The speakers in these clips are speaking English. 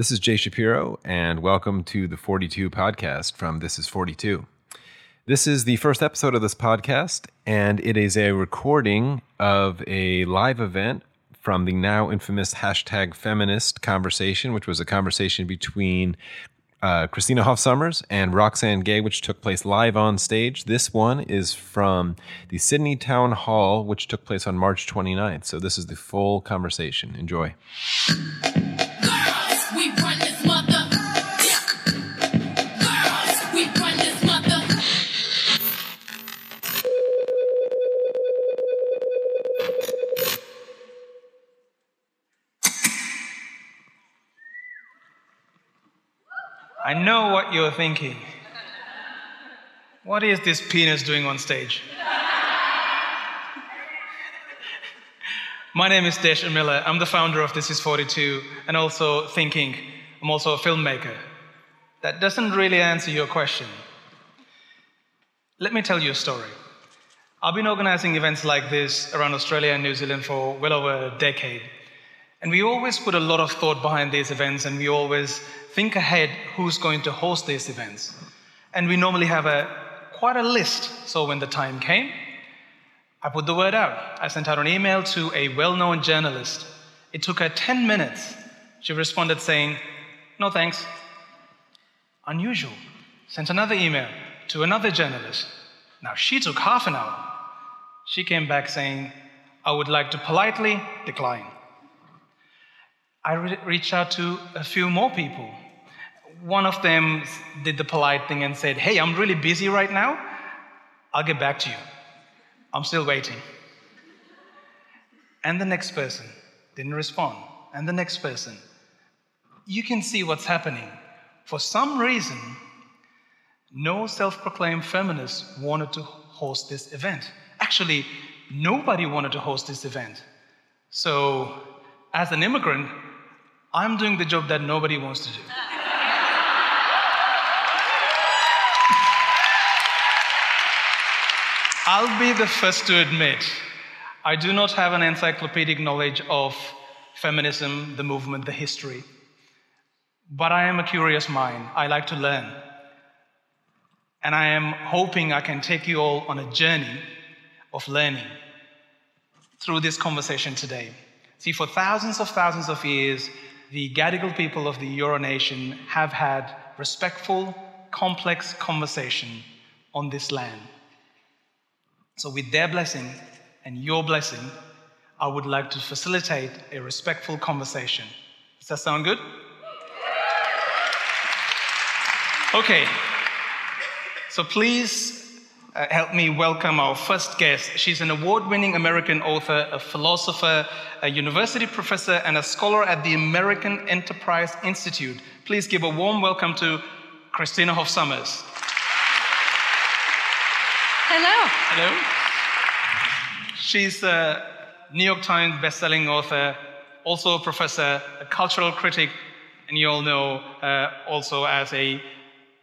This is Jay Shapiro, and welcome to the 42 podcast from This is 42. This is the first episode of this podcast, and it is a recording of a live event from the now infamous hashtag feminist conversation, which was a conversation between uh, Christina Hoff Sommers and Roxane Gay, which took place live on stage. This one is from the Sydney Town Hall, which took place on March 29th. So this is the full conversation. Enjoy. I know what you're thinking. What is this penis doing on stage? My name is Desh Amila. I'm the founder of This Is 42 and also Thinking. I'm also a filmmaker. That doesn't really answer your question. Let me tell you a story. I've been organizing events like this around Australia and New Zealand for well over a decade. And we always put a lot of thought behind these events and we always think ahead who's going to host these events. And we normally have a quite a list. So when the time came, I put the word out. I sent out an email to a well-known journalist. It took her 10 minutes. She responded saying, "No thanks." Unusual. Sent another email to another journalist. Now she took half an hour. She came back saying, "I would like to politely decline." I re- reached out to a few more people. One of them did the polite thing and said, Hey, I'm really busy right now. I'll get back to you. I'm still waiting. And the next person didn't respond. And the next person. You can see what's happening. For some reason, no self proclaimed feminist wanted to host this event. Actually, nobody wanted to host this event. So, as an immigrant, I'm doing the job that nobody wants to do. I'll be the first to admit I do not have an encyclopedic knowledge of feminism, the movement, the history. But I am a curious mind. I like to learn. And I am hoping I can take you all on a journey of learning through this conversation today. See, for thousands of thousands of years, the Gadigal people of the Eora nation have had respectful, complex conversation on this land. So, with their blessing and your blessing, I would like to facilitate a respectful conversation. Does that sound good? Okay. So, please uh, help me welcome our first guest. She's an award winning American author, a philosopher, a university professor, and a scholar at the American Enterprise Institute. Please give a warm welcome to Christina Hoff Sommers. Hello. Hello. She's a New York Times bestselling author, also a professor, a cultural critic, and you all know uh, also as a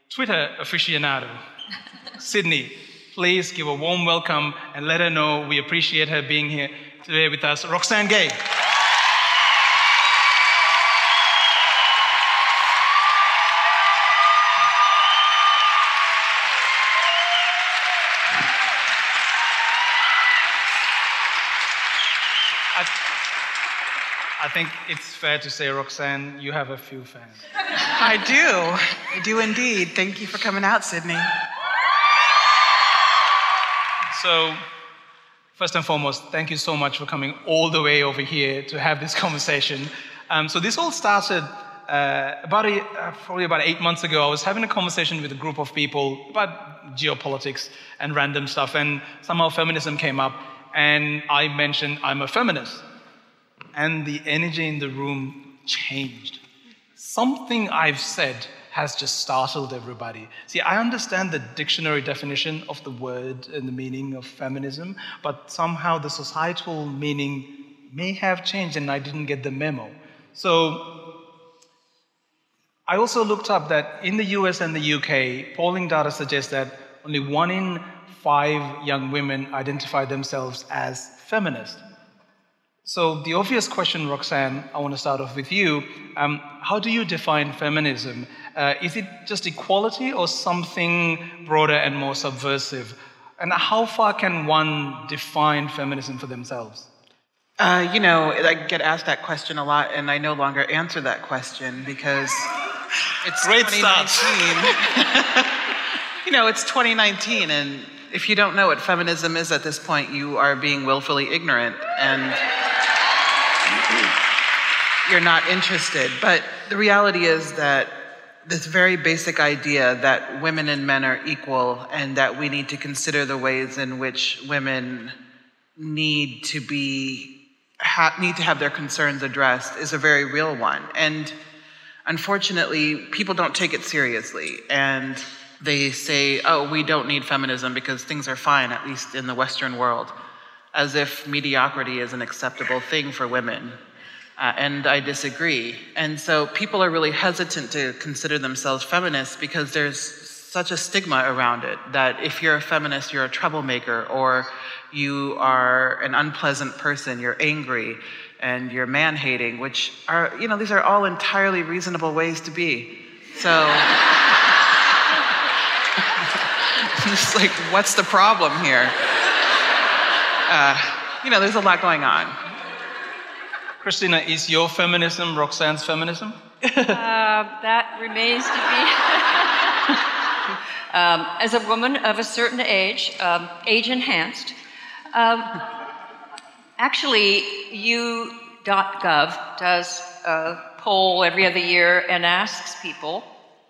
Twitter aficionado. Sydney, please give a warm welcome and let her know we appreciate her being here today with us. Roxane Gay. Think it's fair to say, Roxane, you have a few fans. I do. I do indeed. Thank you for coming out, Sydney. So, first and foremost, thank you so much for coming all the way over here to have this conversation. Um, so, this all started uh, about a, uh, probably about eight months ago. I was having a conversation with a group of people about geopolitics and random stuff, and somehow feminism came up, and I mentioned I'm a feminist, and the energy in the room changed. Something I've said has just startled everybody. See, I understand the dictionary definition of the word and the meaning of feminism, but somehow the societal meaning may have changed and I didn't get the memo. So I also looked up that in the US and the UK, polling data suggests that only one in five young women identify themselves as feminist. So, the obvious question, Roxane, I want to start off with you. Um, how do you define feminism? Uh, is it just equality or something broader and more subversive? And how far can one define feminism for themselves? Uh, you know, I get asked that question a lot, and I no longer answer that question because it's Great 2019. you know, it's 2019, and if you don't know what feminism is at this point, you are being willfully ignorant, and you're not interested. But the reality is that this very basic idea that women and men are equal and that we need to consider the ways in which women need to be ha- need to have their concerns addressed is a very real one and unfortunately people don't take it seriously and they say oh we don't need feminism because things are fine at least in the western world as if mediocrity is an acceptable thing for women uh, and I disagree. And so people are really hesitant to consider themselves feminists because there's such a stigma around it that if you're a feminist, you're a troublemaker, or you are an unpleasant person, you're angry, and you're man hating, which are, you know, these are all entirely reasonable ways to be. So. it's like, what's the problem here? Uh, you know, there's a lot going on. Christina, is your feminism Roxane's feminism? Uh, that remains to be. um, as a woman of a certain age, um, age enhanced, um, actually, YouGov does a poll every other year and asks people,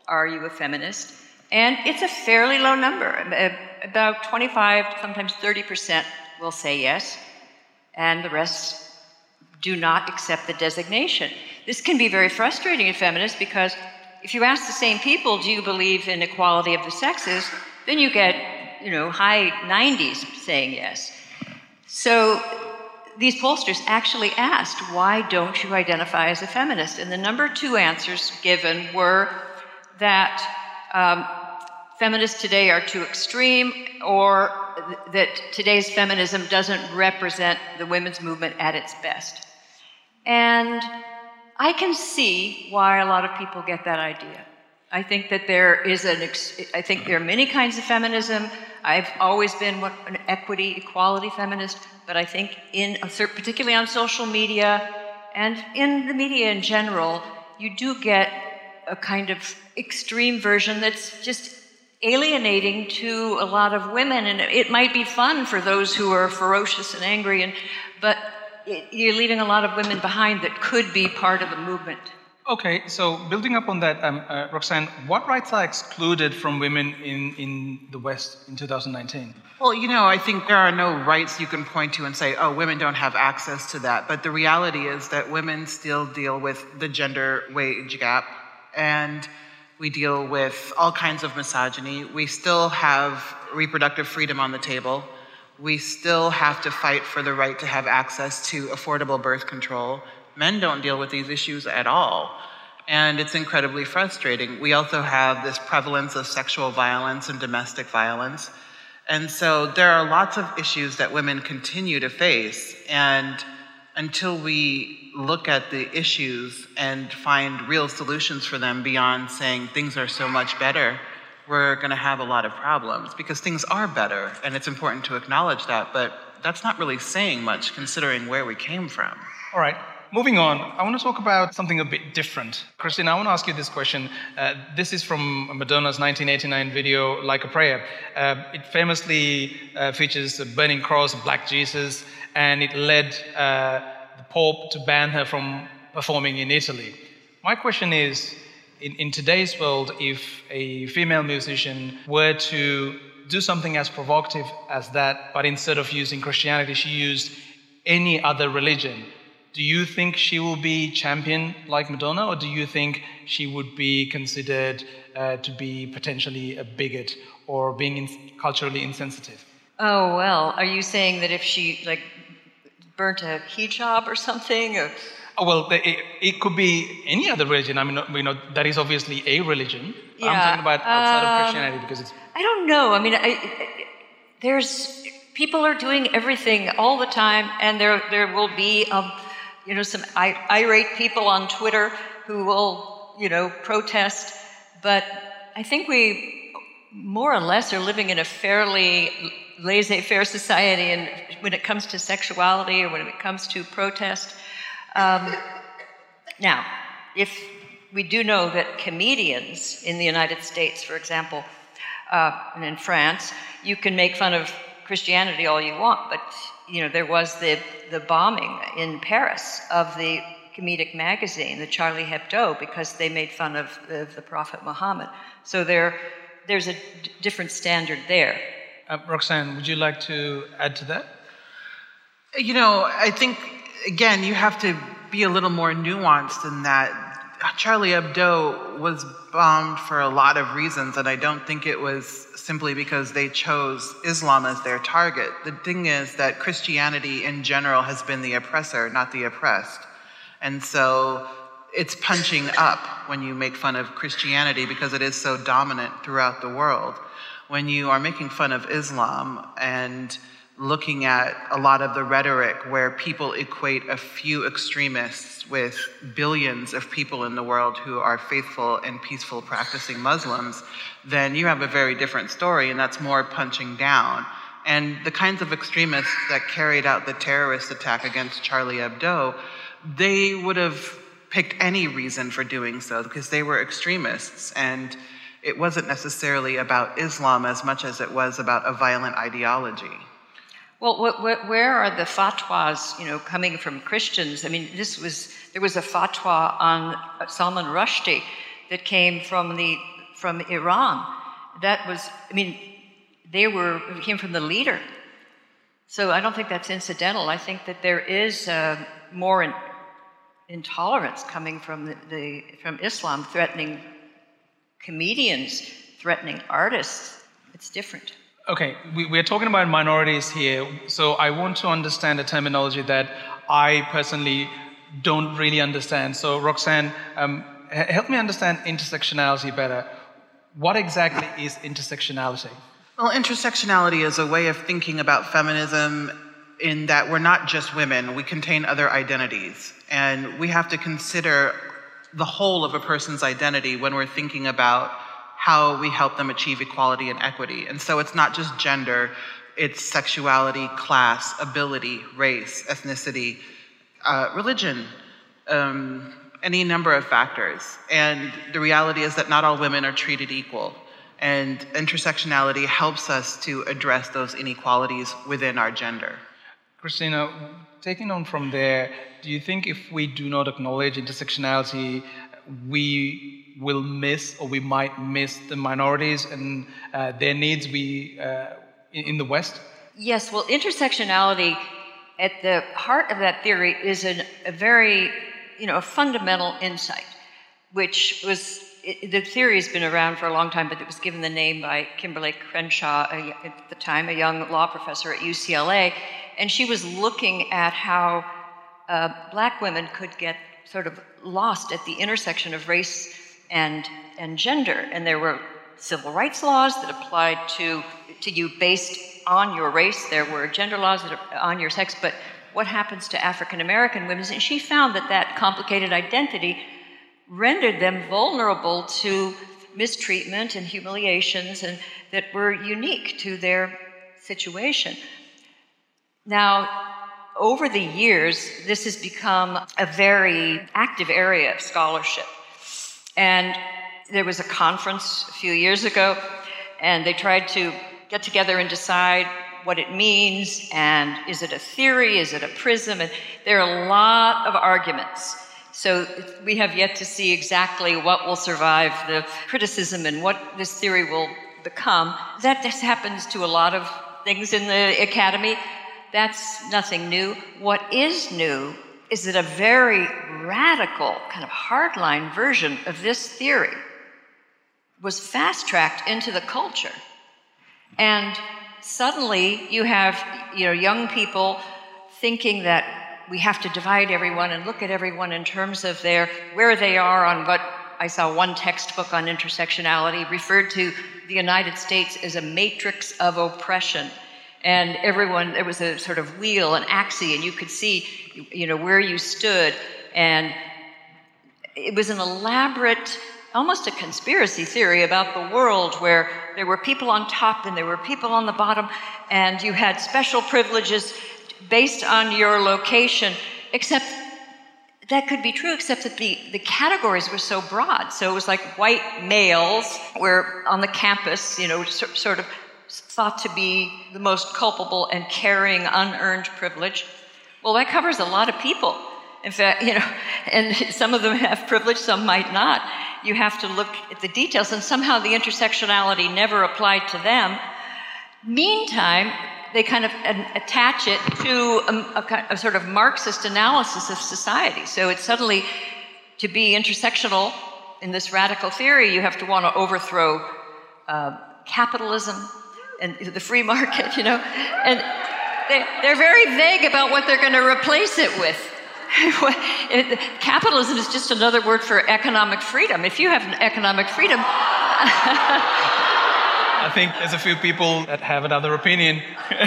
Are you a feminist? And it's a fairly low number. About 25, sometimes 30% will say yes, and the rest do not accept the designation. This can be very frustrating in feminists because if you ask the same people, do you believe in equality of the sexes, then you get, you know, high 90s saying yes. So these pollsters actually asked, why don't you identify as a feminist? And the number two answers given were that um, feminists today are too extreme or th- that today's feminism doesn't represent the women's movement at its best. And I can see why a lot of people get that idea. I think that there is an, ex- I think there are many kinds of feminism. I've always been an equity, equality feminist, but I think in, particularly on social media and in the media in general, you do get a kind of extreme version that's just alienating to a lot of women. And it might be fun for those who are ferocious and angry, and, but it, you're leaving a lot of women behind that could be part of the movement. Okay, so building up on that, um, uh, Roxane, what rights are excluded from women in, in the West in 2019? Well, you know, I think there are no rights you can point to and say, oh, women don't have access to that. But the reality is that women still deal with the gender wage gap and we deal with all kinds of misogyny. We still have reproductive freedom on the table. We still have to fight for the right to have access to affordable birth control. Men don't deal with these issues at all. And it's incredibly frustrating. We also have this prevalence of sexual violence and domestic violence. And so there are lots of issues that women continue to face. And until we look at the issues and find real solutions for them beyond saying things are so much better, we're going to have a lot of problems because things are better. And it's important to acknowledge that. But that's not really saying much considering where we came from. All right, moving on. I want to talk about something a bit different. Christine, I want to ask you this question. Uh, this is from Madonna's 1989 video, Like a Prayer. Uh, it famously uh, features a burning cross, Black Jesus, and it led uh, the Pope to ban her from performing in Italy. My question is in, in today's world, if a female musician were to do something as provocative as that, but instead of using Christianity, she used any other religion, do you think she will be championed like Madonna, or do you think she would be considered uh, to be potentially a bigot or being in- culturally insensitive? Oh, well, are you saying that if she, like, burnt a hijab or something? Or, well, it, it could be any other religion. I mean, you know that is obviously a religion. I'm talking about outside of um, Christianity because it's I don't know. I mean, I, I- there's people are doing everything all the time, and there there will be um, you know some irate people on Twitter who will you know protest, but I think we more or less are living in a fairly laissez-faire society, and when it comes to sexuality or when it comes to protest. Um, now, if we do know that comedians in the United States, for example, uh, and in France, you can make fun of Christianity all you want, but you know there was the the bombing in Paris of the comedic magazine, the Charlie Hebdo, because they made fun of the, the Prophet Muhammad. So there, there's a d- different standard there. Uh, Roxane, would you like to add to that? You know, I think, again, you have to be a little more nuanced in that. Charlie Hebdo was bombed for a lot of reasons, and I don't think it was simply because they chose Islam as their target. The thing is that Christianity in general has been the oppressor, not the oppressed. And so it's punching up when you make fun of Christianity because it is so dominant throughout the world. When you are making fun of Islam and looking at a lot of the rhetoric where people equate a few extremists with billions of people in the world who are faithful and peaceful practicing Muslims, then you have a very different story, and that's more punching down. And the kinds of extremists that carried out the terrorist attack against Charlie Hebdo, they would have picked any reason for doing so because they were extremists. And it wasn't necessarily about Islam as much as it was about a violent ideology. Well, wh- wh- where are the fatwas, you know, coming from Christians? I mean, this was there was a fatwa on Salman Rushdie that came from the from Iran. That was, I mean, they were came from the leader. So I don't think that's incidental. I think that there is uh, more in, intolerance coming from the, the from Islam, threatening comedians, threatening artists. It's different. Okay, we, we're talking about minorities here, so I want to understand a terminology that I personally don't really understand. So, Roxane, um, help me understand intersectionality better. What exactly is intersectionality? Well, intersectionality is a way of thinking about feminism in that we're not just women, we contain other identities. And we have to consider the whole of a person's identity when we're thinking about how we help them achieve equality and equity. And so it's not just gender, it's sexuality, class, ability, race, ethnicity, uh, religion, um, any number of factors. And the reality is that not all women are treated equal. And intersectionality helps us to address those inequalities within our gender. Christina, taking on from there, do you think if we do not acknowledge intersectionality, we will miss or we might miss the minorities and uh, their needs we, uh, in, the West? Yes, well, intersectionality at the heart of that theory is an, a very, you know, a fundamental insight, which was it, the theory has been around for a long time, but it was given the name by Kimberlé Crenshaw a, at the time, a young law professor at UCLA, and she was looking at how uh, black women could get sort of lost at the intersection of race and and gender, and there were civil rights laws that applied to to you based on your race. There were gender laws that are on your sex, but what happens to African American women? And she found that that complicated identity rendered them vulnerable to mistreatment and humiliations, and that were unique to their situation. Now, over the years, this has become a very active area of scholarship. And there was a conference a few years ago, and they tried to get together and decide what it means and is it a theory, is it a prism? And there are a lot of arguments. So we have yet to see exactly what will survive the criticism and what this theory will become. That just happens to a lot of things in the academy. That's nothing new. What is new is that a very radical, kind of hardline version of this theory was fast tracked into the culture. And suddenly you have you know, young people thinking that we have to divide everyone and look at everyone in terms of their where they are on what I saw one textbook on intersectionality referred to the United States as a matrix of oppression. And everyone there was a sort of wheel, an axis, and you could see, you know, where you stood, and it was an elaborate almost a conspiracy theory about the world where there were people on top and there were people on the bottom, and you had special privileges based on your location, except that could be true, except that the, the categories were so broad. So it was like white males were on the campus, you know, sort of thought to be the most culpable and carrying unearned privilege. Well, that covers a lot of people. In fact, you know, and some of them have privilege, some might not. You have to look at the details, and somehow the intersectionality never applied to them. Meantime, they kind of attach it to a, a, a, sort of Marxist analysis of society. So it's suddenly to be intersectional in this radical theory, you have to want to overthrow uh, capitalism and the free market, you know, and they, they're very vague about what they're going to replace it with. Capitalism is just another word for economic freedom. If you have economic freedom, I think there's a few people that have another opinion.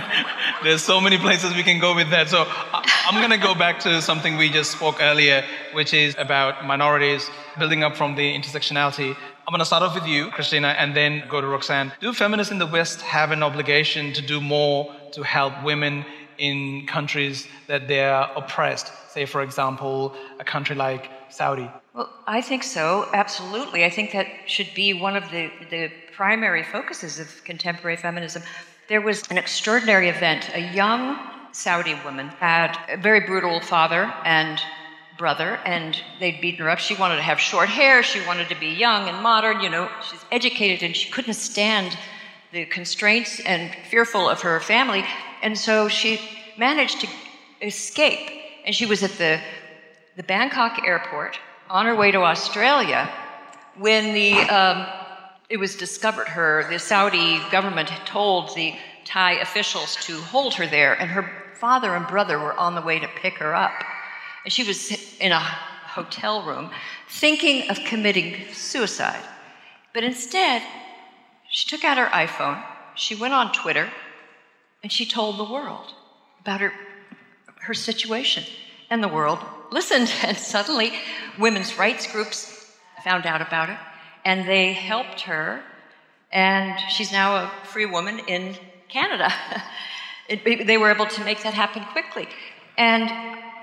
there's so many places we can go with that. So I'm going to go back to something we just spoke earlier, which is about minorities, building up from the intersectionality. I'm going to start off with you, Christina, and then go to Roxane. Do feminists in the West have an obligation to do more to help women in countries that they are oppressed? Say, for example, a country like Saudi. Well, I think so, absolutely. I think that should be one of the, the primary focuses of contemporary feminism. There was an extraordinary event. A young Saudi woman had a very brutal father and brother, and they'd beaten her up. She wanted to have short hair, she wanted to be young and modern, you know, she's educated, and she couldn't stand the constraints and fearful of her family. And so she managed to escape. And she was at the, the Bangkok airport on her way to Australia when the, um, it was discovered her, the Saudi government had told the Thai officials to hold her there, and her father and brother were on the way to pick her up. And she was in a hotel room thinking of committing suicide. But instead, she took out her iPhone, she went on Twitter, and she told the world about her, her situation. And the world listened, and suddenly women's rights groups found out about it, and they helped her, and she's now a free woman in Canada. it, they were able to make that happen quickly. And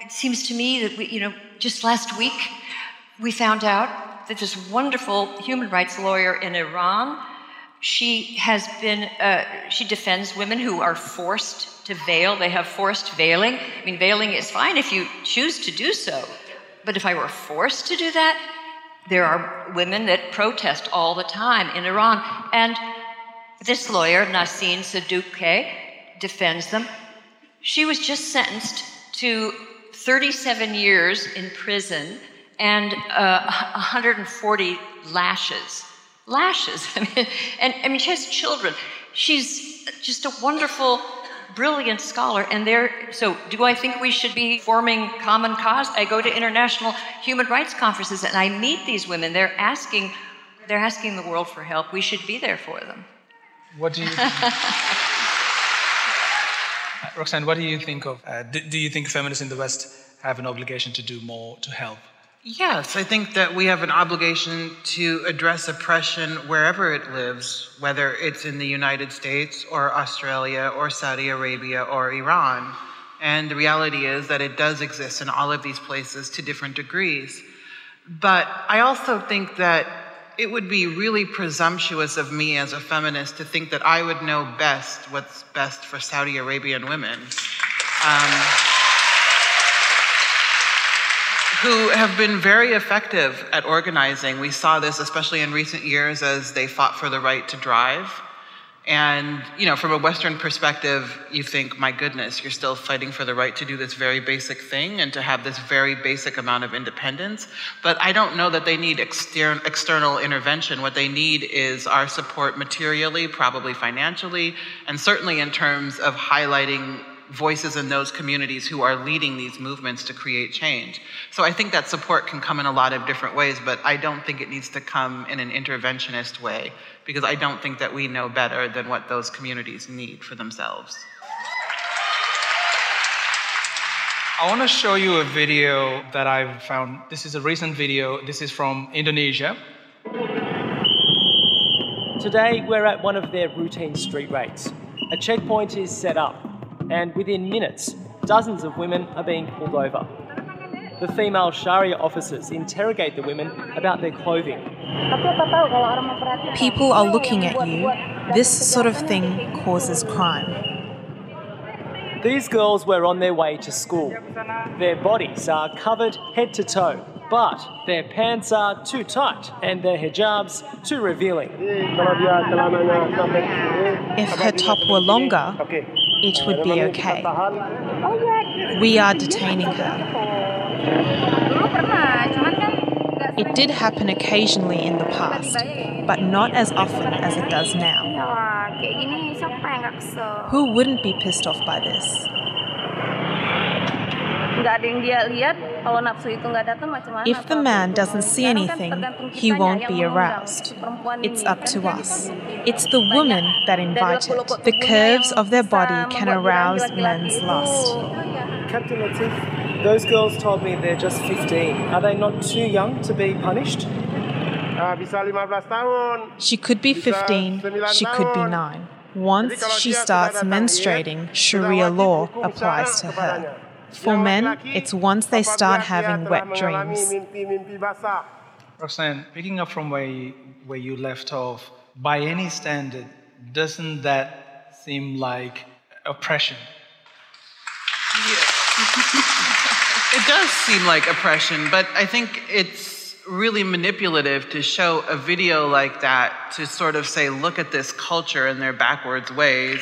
it seems to me that we, you know, just last week we found out that this wonderful human rights lawyer in Iran she has been, uh, she defends women who are forced to veil. They have forced veiling. I mean, veiling is fine if you choose to do so. But if I were forced to do that, there are women that protest all the time in Iran. And this lawyer, Nasrin Sotoudeh, defends them. She was just sentenced to 37 years in prison and uh, 140 lashes lashes. I mean, and I mean, she has children. She's just a wonderful, brilliant scholar. And there, so do I think we should be forming common cause? I go to international human rights conferences and I meet these women. They're asking, they're asking the world for help. We should be there for them. What do you? Roxane, what do you think of? Uh, do, do you think feminists in the West have an obligation to do more to help? Yes, I think that we have an obligation to address oppression wherever it lives, whether it's in the United States or Australia or Saudi Arabia or Iran. And the reality is that it does exist in all of these places to different degrees. But I also think that it would be really presumptuous of me as a feminist to think that I would know best what's best for Saudi Arabian women. Um, who have been very effective at organizing. We saw this especially in recent years as they fought for the right to drive. And, you know, from a Western perspective, you think, my goodness, you're still fighting for the right to do this very basic thing and to have this very basic amount of independence. But I don't know that they need exter- external intervention. What they need is our support materially, probably financially, and certainly in terms of highlighting voices in those communities who are leading these movements to create change. So I think that support can come in a lot of different ways, but I don't think it needs to come in an interventionist way because I don't think that we know better than what those communities need for themselves. I want to show you a video that I've found. This is a recent video. This is from Indonesia. Today, we're at one of their routine street raids. A checkpoint is set up and within minutes, dozens of women are being pulled over. The female Sharia officers interrogate the women about their clothing. People are looking at you. This sort of thing causes crime. These girls were on their way to school. Their bodies are covered head to toe, but their pants are too tight and their hijabs too revealing. If her top were longer, it would be okay. We are detaining her. It did happen occasionally in the past, but not as often as it does now. Who wouldn't be pissed off by this? If the man doesn't see anything, he won't be aroused. It's up to us. It's the woman that invite it. The curves of their body can arouse men's lust. Captain Latif, those girls told me they're just 15. Are they not too young to be punished? She could be 15, she could be 9. Once she starts menstruating, Sharia law applies to her. For men, it's once they start having wet dreams. Roxane, picking up from where you, where you left off, by any standard, doesn't that seem like oppression? It does seem like oppression, but I think it's really manipulative to show a video like that to sort of say, look at this culture and their backwards ways.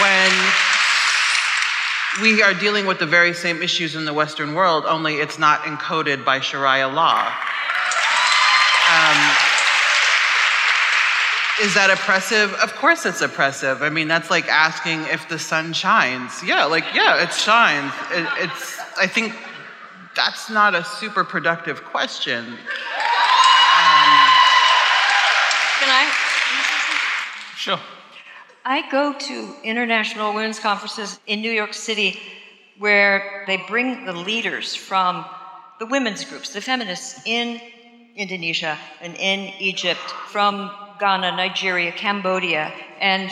When we are dealing with the very same issues in the Western world, only it's not encoded by Sharia law. Um, is that oppressive? Of course it's oppressive. I mean, that's like asking if the sun shines. Yeah, like, yeah, it shines. It, it's, I think that's not a super productive question. Can I? Sure. I go to international women's conferences in New York City where they bring the leaders from the women's groups, the feminists in Indonesia and in Egypt, from Ghana, Nigeria, Cambodia. And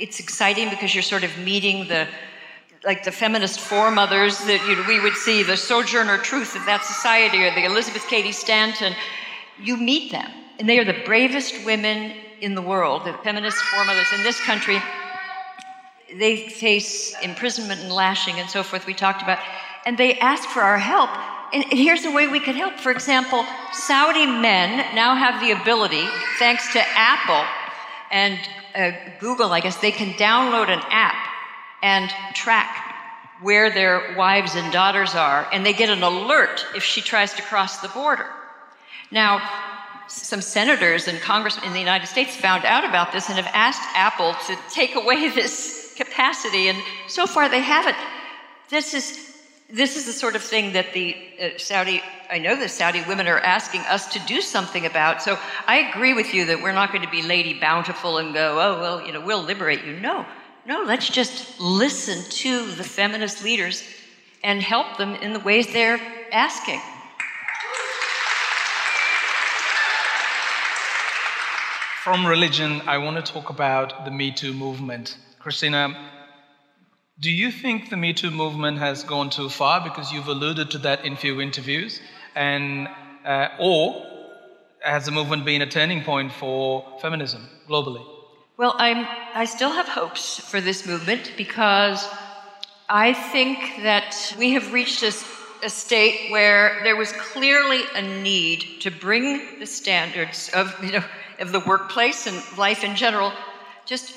it's exciting because you're sort of meeting the like the feminist foremothers that you know, we would see, the Sojourner Truth of that society, or the Elizabeth Cady Stanton. You meet them, and they are the bravest women in the world, the feminist foremothers in this country. They face imprisonment and lashing and so forth, we talked about, and they ask for our help. And, here's the way we could help. For example, Saudi men now have the ability, thanks to Apple and uh, Google, I guess, they can download an app and track where their wives and daughters are, and they get an alert if she tries to cross the border. Now, some senators and congressmen in the United States found out about this and have asked Apple to take away this capacity, and so far they haven't. This is this is the sort of thing that the uh, Saudi, I know the Saudi women are asking us to do something about. So I agree with you that we're not going to be Lady Bountiful and go, oh, well, you know, we'll liberate you. No, no, let's just listen to the feminist leaders and help them in the ways they're asking. From religion, I want to talk about the Me Too movement. Christina, do you think the Me Too movement has gone too far? Because you've alluded to that in few interviews. And, uh, or has the movement been a turning point for feminism globally? Well, I'm, I still have hopes for this movement because I think that we have reached a, a state where there was clearly a need to bring the standards of, you know, of the workplace and life in general. Just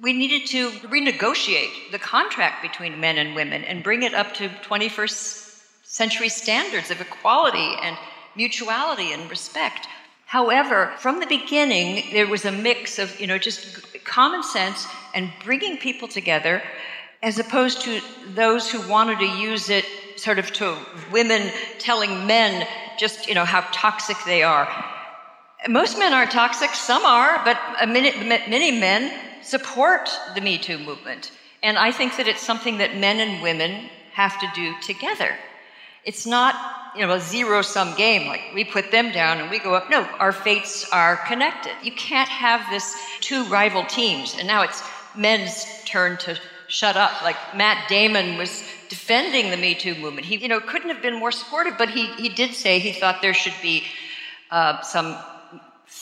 we needed to renegotiate the contract between men and women and bring it up to 21st century standards of equality and mutuality and respect. However, from the beginning, there was a mix of, you know, just common sense and bringing people together, as opposed to those who wanted to use it sort of to women telling men just, you know, how toxic they are. Most men are toxic, some are, but many, many men support the Me Too movement. And I think that it's something that men and women have to do together. It's not, you know, a zero sum game, like we put them down and we go up. No, our fates are connected. You can't have this two rival teams. And now it's men's turn to shut up. Like Matt Damon was defending the Me Too movement. He, you know, couldn't have been more supportive, but he, he did say he thought there should be uh, some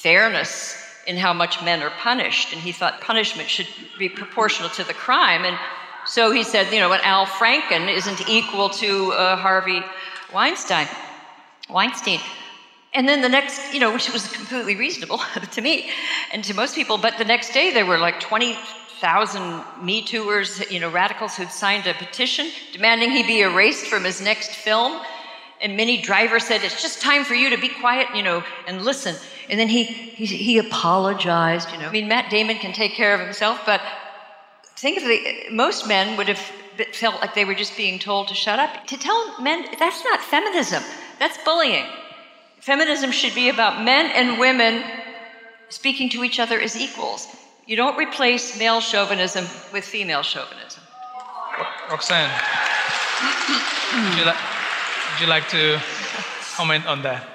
fairness in how much men are punished, and he thought punishment should be proportional to the crime. And so he said, you know, what Al Franken isn't equal to uh, Harvey Weinstein. Weinstein. And then the next, you know, which was completely reasonable to me and to most people, but the next day there were like 20,000 Me Tooers, you know, radicals who'd signed a petition demanding he be erased from his next film. And Minnie Driver said, It's just time for you to be quiet, you know, and listen. And then he, he, he apologized, you know. I mean, Matt Damon can take care of himself, but think of the, most men would have felt like they were just being told to shut up. To tell men, that's not feminism, that's bullying. Feminism should be about men and women speaking to each other as equals. You don't replace male chauvinism with female chauvinism. Roxane, would, you like, would you like to comment on that?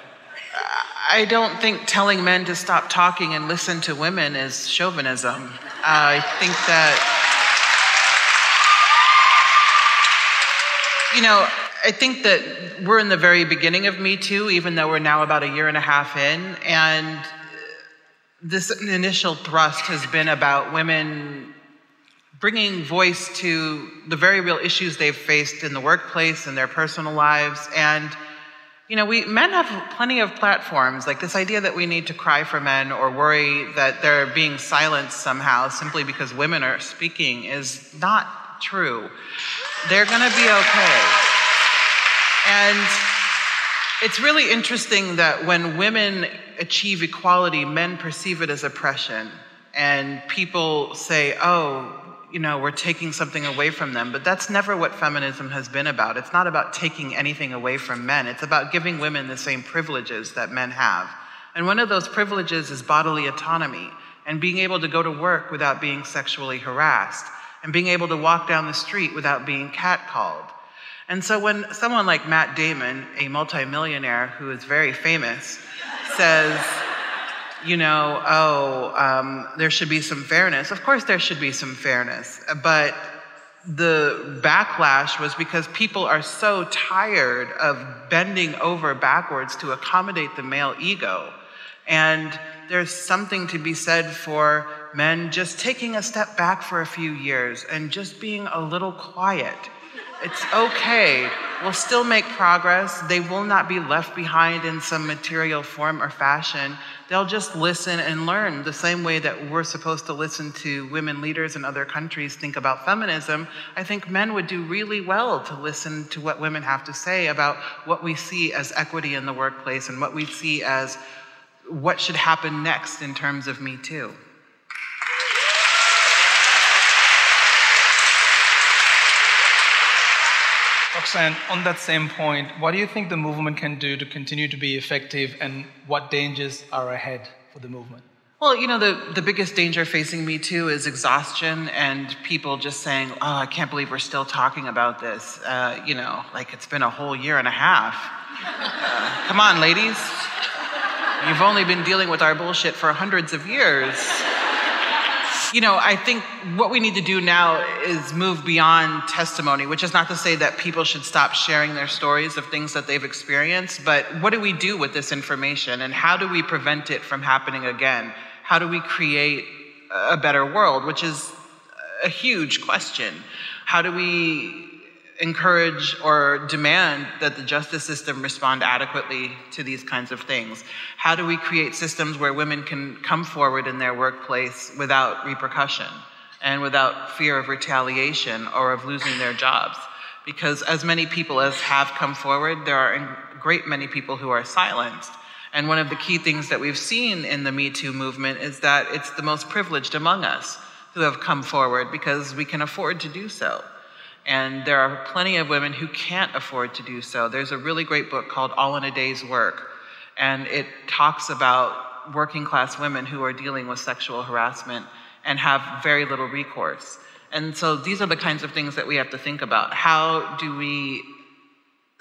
I don't think telling men to stop talking and listen to women is chauvinism. I think that, you know, I think that we're in the very beginning of Me Too, even though we're now about a year and a half in. And this initial thrust has been about women bringing voice to the very real issues they've faced in the workplace and their personal lives. And you know, we men have plenty of platforms. Like this idea that we need to cry for men or worry that they're being silenced somehow simply because women are speaking is not true. They're going to be okay. And it's really interesting that when women achieve equality, men perceive it as oppression. And people say, oh, you know, we're taking something away from them. But that's never what feminism has been about. It's not about taking anything away from men, it's about giving women the same privileges that men have. And one of those privileges is bodily autonomy and being able to go to work without being sexually harassed and being able to walk down the street without being catcalled. And so when someone like Matt Damon, a multimillionaire who is very famous, says, you know, oh, um, there should be some fairness. Of course, there should be some fairness. But the backlash was because people are so tired of bending over backwards to accommodate the male ego. And there's something to be said for men just taking a step back for a few years and just being a little quiet. It's okay. We'll still make progress. They will not be left behind in some material form or fashion. They'll just listen and learn the same way that we're supposed to listen to women leaders in other countries think about feminism. I think men would do really well to listen to what women have to say about what we see as equity in the workplace and what we see as what should happen next in terms of Me Too. Roxane, on that same point, what do you think the movement can do to continue to be effective and what dangers are ahead for the movement? Well, you know, the, the biggest danger facing Me Too is exhaustion and people just saying, oh, I can't believe we're still talking about this. Uh, you know, like it's been a whole year and a half. Uh, come on, ladies. You've only been dealing with our bullshit for hundreds of years you know, I think what we need to do now is move beyond testimony, which is not to say that people should stop sharing their stories of things that they've experienced, but what do we do with this information and how do we prevent it from happening again? How do we create a better world, which is a huge question. How do we encourage or demand that the justice system respond adequately to these kinds of things? How do we create systems where women can come forward in their workplace without repercussion and without fear of retaliation or of losing their jobs? Because as many people as have come forward, there are a great many people who are silenced. And one of the key things that we've seen in the Me Too movement is that it's the most privileged among us who have come forward because we can afford to do so. And there are plenty of women who can't afford to do so. There's a really great book called All in a Day's Work, and it talks about working class women who are dealing with sexual harassment and have very little recourse. And so these are the kinds of things that we have to think about. How do we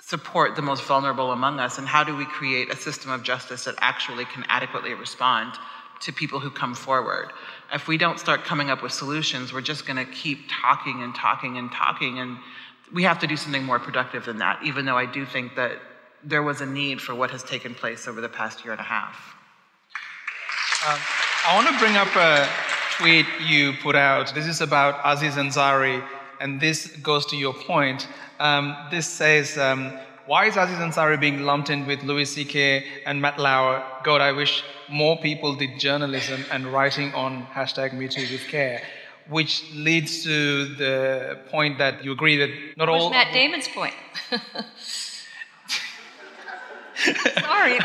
support the most vulnerable among us, and how do we create a system of justice that actually can adequately respond to people who come forward? If we don't start coming up with solutions, we're just going to keep talking and talking and talking, and we have to do something more productive than that, even though I do think that there was a need for what has taken place over the past year and a half. Um, I want to bring up a tweet you put out. This is about Aziz Ansari, and this goes to your point. Um, this says, um, Why is Aziz Ansari being lumped in with Louis C.K. and Matt Lauer? God, I wish more people did journalism and writing on hashtag MeToo with care. Which leads to the point that you agree that not Where's all. Matt Damon's point? Sorry,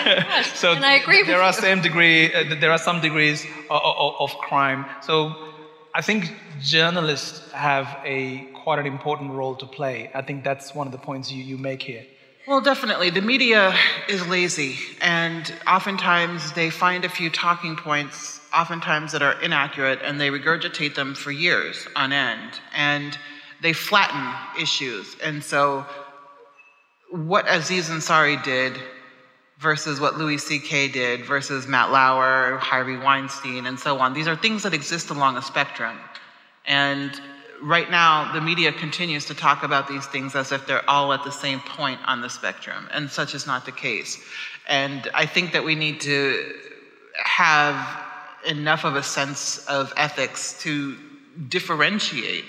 so and I agree with there are you. same degree uh, there are some degrees of, of, of crime so i think journalists have a quite an important role to play i think that's one of the points you, you make here Well, definitely. The media is lazy, and oftentimes they find a few talking points, oftentimes that are inaccurate, and they regurgitate them for years on end. And they flatten issues. And so, what Aziz Ansari did versus what Louis C.K. did versus Matt Lauer, Harvey Weinstein, and so on, these are things that exist along a spectrum. And right now, the media continues to talk about these things as if they're all at the same point on the spectrum, and such is not the case. And I think that we need to have enough of a sense of ethics to differentiate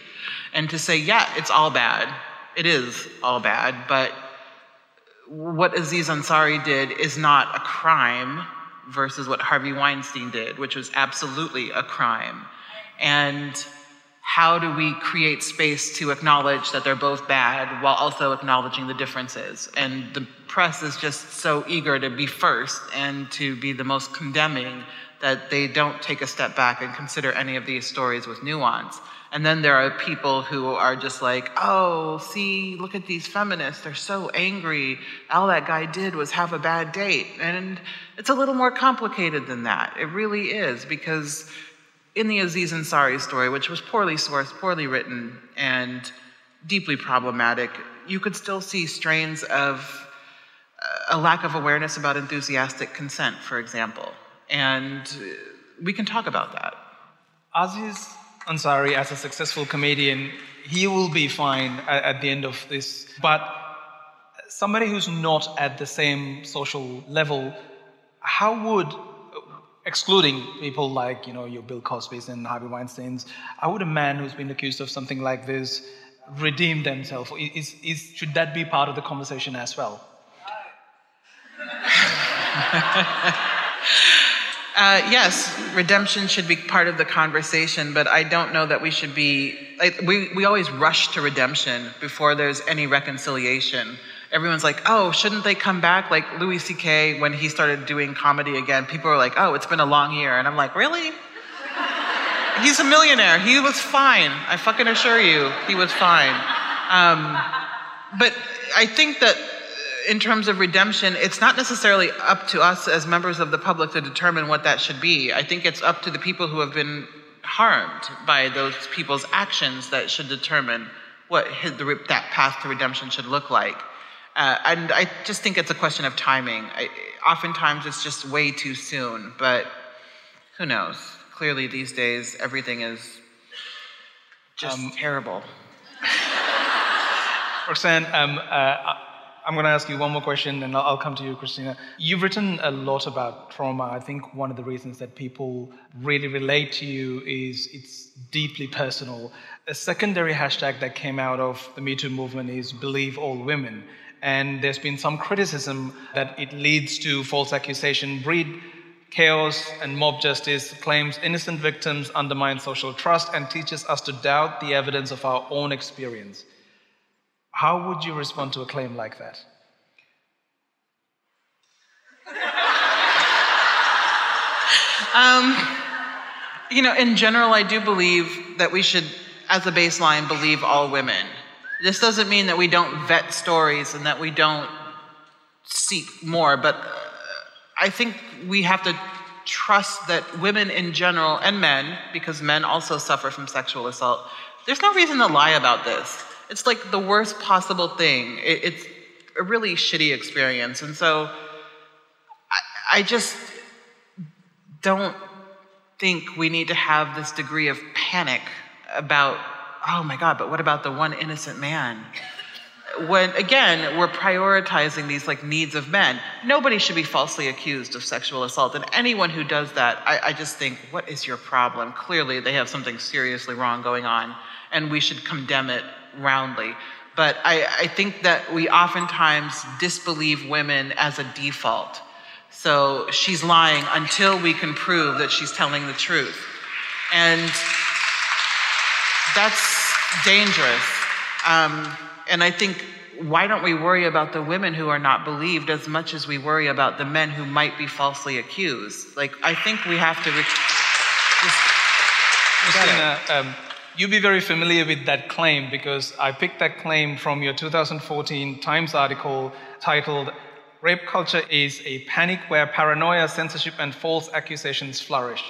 and to say, yeah, it's all bad. It is all bad, but what Aziz Ansari did is not a crime versus what Harvey Weinstein did, which was absolutely a crime. And how do we create space to acknowledge that they're both bad while also acknowledging the differences? And the press is just so eager to be first and to be the most condemning that they don't take a step back and consider any of these stories with nuance. And then there are people who are just like, oh, see, look at these feminists. They're so angry. All that guy did was have a bad date. And it's a little more complicated than that. It really is, because in the Aziz Ansari story, which was poorly sourced, poorly written, and deeply problematic, you could still see strains of uh, a lack of awareness about enthusiastic consent, for example. And we can talk about that. aziz ansari as a successful comedian he will be fine at the end of this but somebody who's not at the same social level how would excluding people like you know your bill cosby's and harvey weinstein's how would a man who's been accused of something like this redeem themselves is, is, should that be part of the conversation as well Uh, yes, redemption should be part of the conversation, but I don't know that we should be. Like, we, we always rush to redemption before there's any reconciliation. Everyone's like, oh, shouldn't they come back? Like Louis C.K., when he started doing comedy again, people were like, oh, it's been a long year. And I'm like, really? He's a millionaire. He was fine. I fucking assure you, he was fine. Um, but I think that in terms of redemption, it's not necessarily up to us as members of the public to determine what that should be. I think it's up to the people who have been harmed by those people's actions that should determine what that path to redemption should look like. Uh, and I just think it's a question of timing. I, oftentimes it's just way too soon, but who knows? Clearly, these days, everything is just terrible. Roxane, um, uh, I'm going to ask you one more question and I'll, I'll come to you, Christina. You've written a lot about trauma. I think one of the reasons that people really relate to you is it's deeply personal. A secondary hashtag that came out of the Me Too movement is Believe All Women. And there's been some criticism that it leads to false accusation, breed chaos, and mob justice, claims innocent victims undermine social trust, and teaches us to doubt the evidence of our own experience. How would you respond to a claim like that? Um, you know, in general, I do believe that we should, as a baseline, believe all women. This doesn't mean that we don't vet stories and that we don't seek more, but uh, I think we have to trust that women in general and men, because men also suffer from sexual assault, There's no reason to lie about this. It's like the worst possible thing. It's a really shitty experience. And so I, I just don't think we need to have this degree of panic about, oh my God, but what about the one innocent man? When again, we're prioritizing these like needs of men. Nobody should be falsely accused of sexual assault. And anyone who does that, I, I just think, what is your problem? Clearly, they have something seriously wrong going on, and we should condemn it roundly. But I, I think that we oftentimes disbelieve women as a default. So she's lying until we can prove that she's telling the truth. And that's dangerous. Um, and I think, why don't we worry about the women who are not believed as much as we worry about the men who might be falsely accused? Like, I think we have to. Re- just, Christina, um, you'll be very familiar with that claim because I picked that claim from your 2014 Times article titled Rape Culture is a Panic Where Paranoia, Censorship, and False Accusations Flourish,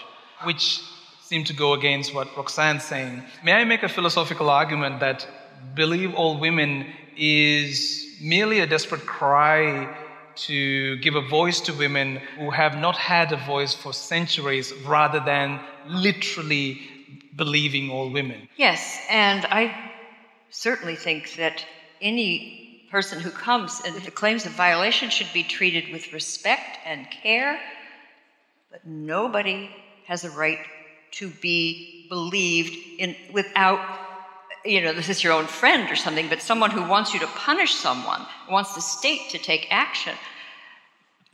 which seem to go against what Roxane's saying. May I make a philosophical argument that believe all women is merely a desperate cry to give a voice to women who have not had a voice for centuries rather than literally believing all women. Yes, and I certainly think that any person who comes and claims a violation should be treated with respect and care, but nobody has a right to be believed in without you know this is your own friend or something but someone who wants you to punish someone wants the state to take action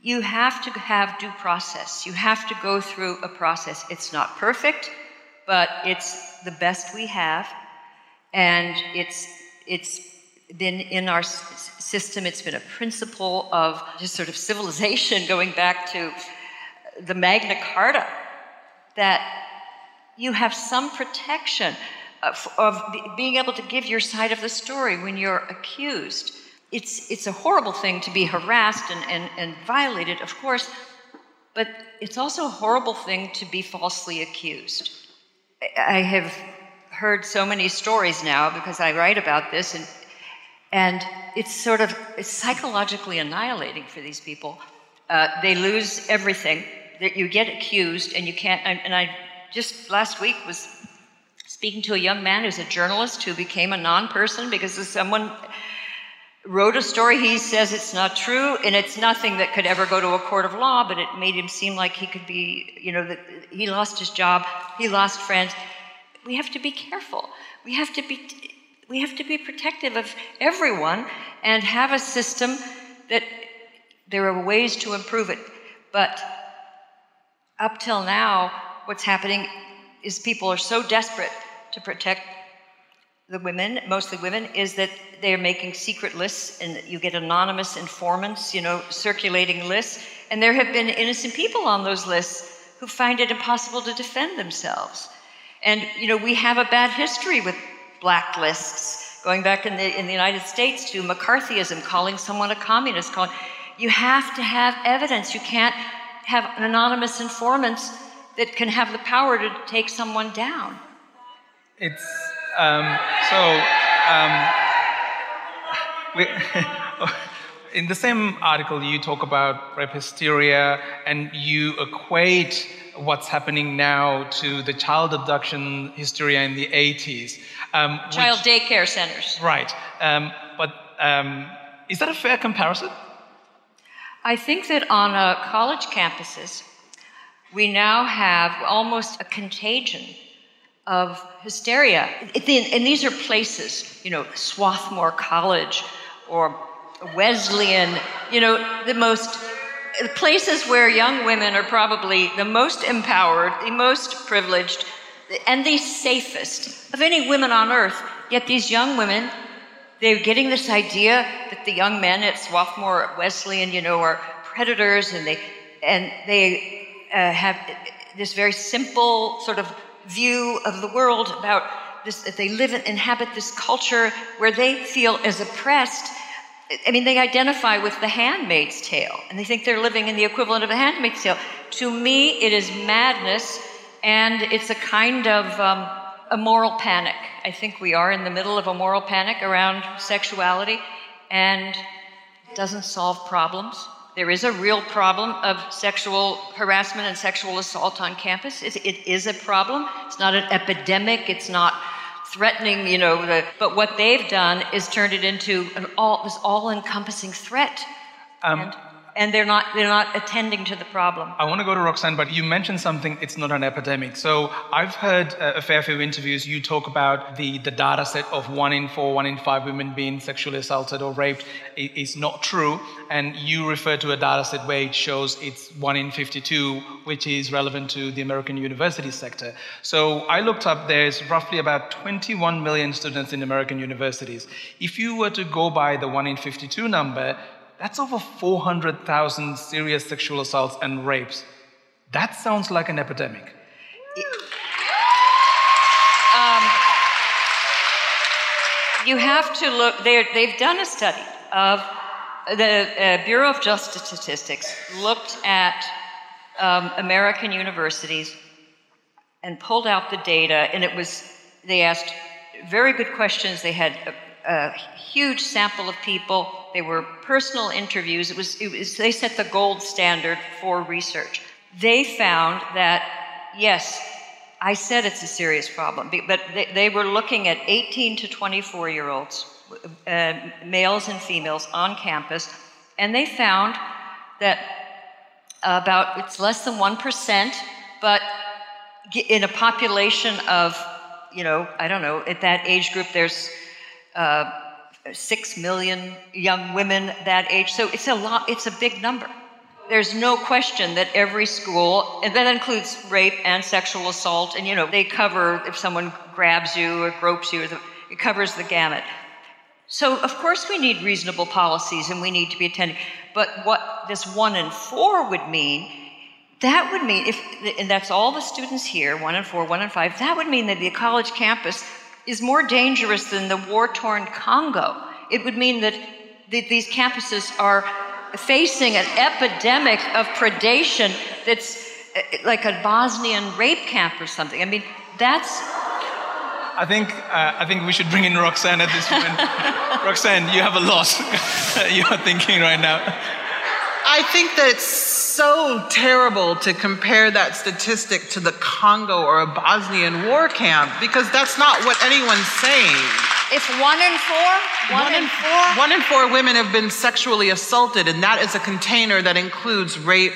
you have to have due process. You have to go through a process. It's not perfect but it's the best we have and it's it's been in our system. It's been a principle of just sort of civilization going back to the magna carta that you have some protection of, of being able to give your side of the story when you're accused. It's, it's a horrible thing to be harassed and, and, and violated, of course, but it's also a horrible thing to be falsely accused. I- have heard so many stories now because I write about this, and, and it's sort of it's psychologically annihilating for these people. Uh, they lose everything. That you get accused, and you can't. And I just last week was speaking to a young man who's a journalist who became a non-person because of someone wrote a story. He says it's not true, and it's nothing that could ever go to a court of law. But it made him seem like he could be, you know, that he lost his job, he lost friends. We have to be careful. We have to be. We have to be protective of everyone and have a system that there are ways to improve it. But up till now, what's happening is people are so desperate to protect the women, mostly women, is that they're making secret lists and you get anonymous informants, you know, circulating lists. And there have been innocent people on those lists who find it impossible to defend themselves. And, you know, we have a bad history with blacklists, going back in the, in the United States to McCarthyism, calling someone a communist, calling, you have to have evidence. You can't have anonymous informants that can have the power to take someone down. It's um, so. Um, we, in the same article, you talk about rape hysteria, and you equate what's happening now to the child abduction hysteria in the 80s. Um, which- Child daycare centers. Right. Um, but um, is that a fair comparison? I think that on uh, college campuses, we now have almost a contagion of hysteria. And these are places, you know, Swarthmore College or Wesleyan, you know, the most places where young women are probably the most empowered, the most privileged, and the safest of any women on earth. Yet these young women, they're getting this idea that the young men at Swarthmore at Wesleyan, you know, are predators, and they and they uh, have this very simple sort of view of the world about this that they live and inhabit this culture where they feel as oppressed. I mean, they identify with the Handmaid's Tale, and they think they're living in the equivalent of a Handmaid's Tale. To me, it is madness, and it's a kind of um, a moral panic. I think we are in the middle of a moral panic around sexuality, and it doesn't solve problems. There is a real problem of sexual harassment and sexual assault on campus. It, it is a problem. It's not an epidemic. It's not threatening, you know. The, but what they've done is turned it into an all this all-encompassing threat, um, and, and they're not they're not attending to the problem. I want to go to Roxane, but you mentioned something, it's not an epidemic. So I've heard uh, a fair few interviews, you talk about the, the data set of one in four, one in five women being sexually assaulted or raped is not true. And you refer to a data set where it shows it's one in 52, which is relevant to the American university sector. So I looked up, there's roughly about 21 million students in American universities. If you were to go by the one in 52 number, that's over 400,000 serious sexual assaults and rapes. That sounds like an epidemic. Um, you have to look, they've done a study of the uh, Bureau of Justice Statistics looked at um, American universities and pulled out the data, and it was, they asked very good questions. They had a, huge sample of people. They were personal interviews. It was, it was, they set the gold standard for research. They found that, yes, I said it's a serious problem, but they, they were looking at 18 to 24 year olds, uh, males and females on campus, and they found that about it's less than 1%, but in a population of, you know, I don't know, at that age group, there's uh, six million young women that age. So it's a lot, it's a big number. There's no question that every school, and that includes rape and sexual assault, and you know, they cover if someone grabs you or gropes you, it covers the gamut. So, of course, we need reasonable policies and we need to be attending. But what this one in four would mean, that would mean, if, and that's all the students here, one in four, one in five, that would mean that the college campus is more dangerous than the war torn Congo. It would mean that th- these campuses are facing an epidemic of predation that's uh, like a Bosnian rape camp or something. I mean, that's I think, uh, I think we should bring in Roxane at this point. Roxane, you have a lot you are thinking right now. I think that it's so terrible to compare that statistic to the Congo or a Bosnian war camp because that's not what anyone's saying. if one in four, one, in four. One in four women have been sexually assaulted, and that is a container that includes rape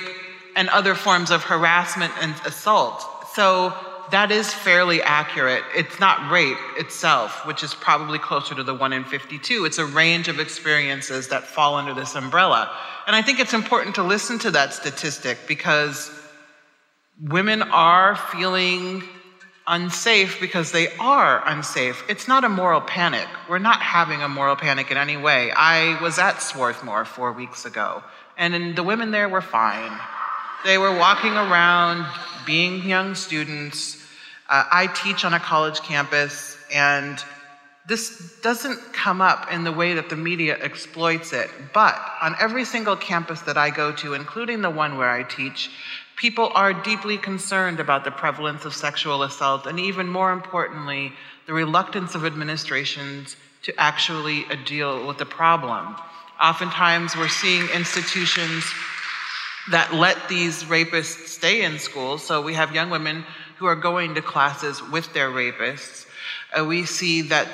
and other forms of harassment and assault. So that is fairly accurate. It's not rape itself, which is probably closer to the one in 52. It's a range of experiences that fall under this umbrella. And I think it's important to listen to that statistic because women are feeling unsafe because they are unsafe. It's not a moral panic. We're not having a moral panic in any way. I was at Swarthmore four weeks ago, and the women there were fine. They were walking around, being young students. Uh, I teach on a college campus, and this doesn't come up in the way that the media exploits it. But on every single campus that I go to, including the one where I teach, people are deeply concerned about the prevalence of sexual assault, and even more importantly, the reluctance of administrations to actually deal with the problem. Oftentimes, we're seeing institutions that let these rapists stay in school. So we have young women who are going to classes with their rapists. Uh, we see that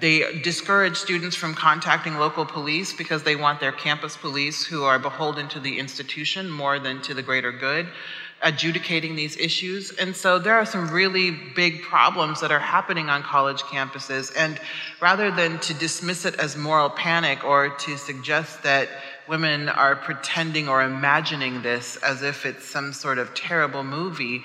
they discourage students from contacting local police because they want their campus police, who are beholden to the institution more than to the greater good, adjudicating these issues. And so there are some really big problems that are happening on college campuses. And rather than to dismiss it as moral panic or to suggest that women are pretending or imagining this as if it's some sort of terrible movie.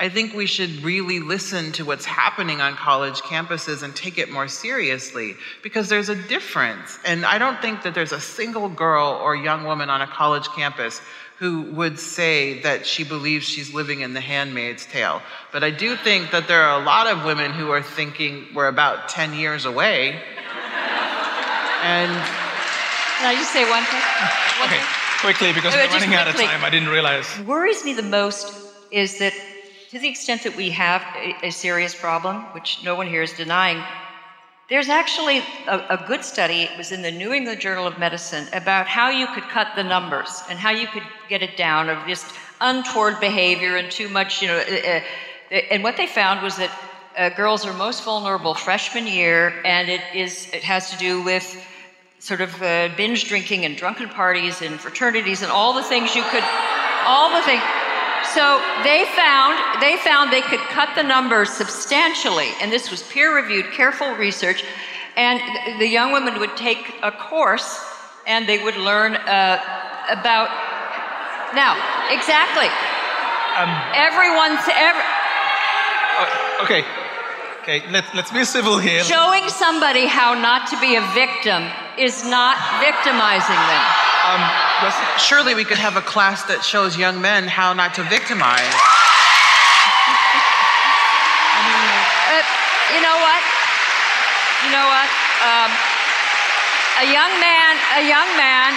I think we should really listen to what's happening on college campuses and take it more seriously because there's a difference. And I don't think that there's a single girl or young woman on a college campus who would say that she believes she's living in the handmaid's tale. But I do think that there are a lot of women who are thinking we're about 10 years away. And Can I just say one thing? One Okay, thing? quickly, because Uh, we're just running out of time. I didn't realize. worries me the most is that to the extent that we have a, a serious problem, which no one here is denying, there's actually a, a, good study, it was in the New England Journal of Medicine, about how you could cut the numbers and how you could get it down of just untoward behavior and too much, you know. Uh, uh, and what they found was that uh, girls are most vulnerable freshman year, and it is it has to do with sort of uh, binge drinking and drunken parties and fraternities and all the things you could, all the things. So they found they found they could cut the numbers substantially, and this was peer-reviewed, careful research. And the young women would take a course, and they would learn uh, about. Now, exactly. Um, Everyone's every. Uh, okay, okay. Let's let's be civil here. Showing somebody how not to be a victim is not victimizing them. Um, surely we could have a class that shows young men how not to victimize. uh, you know what? You know what? Um, a young man, a young man,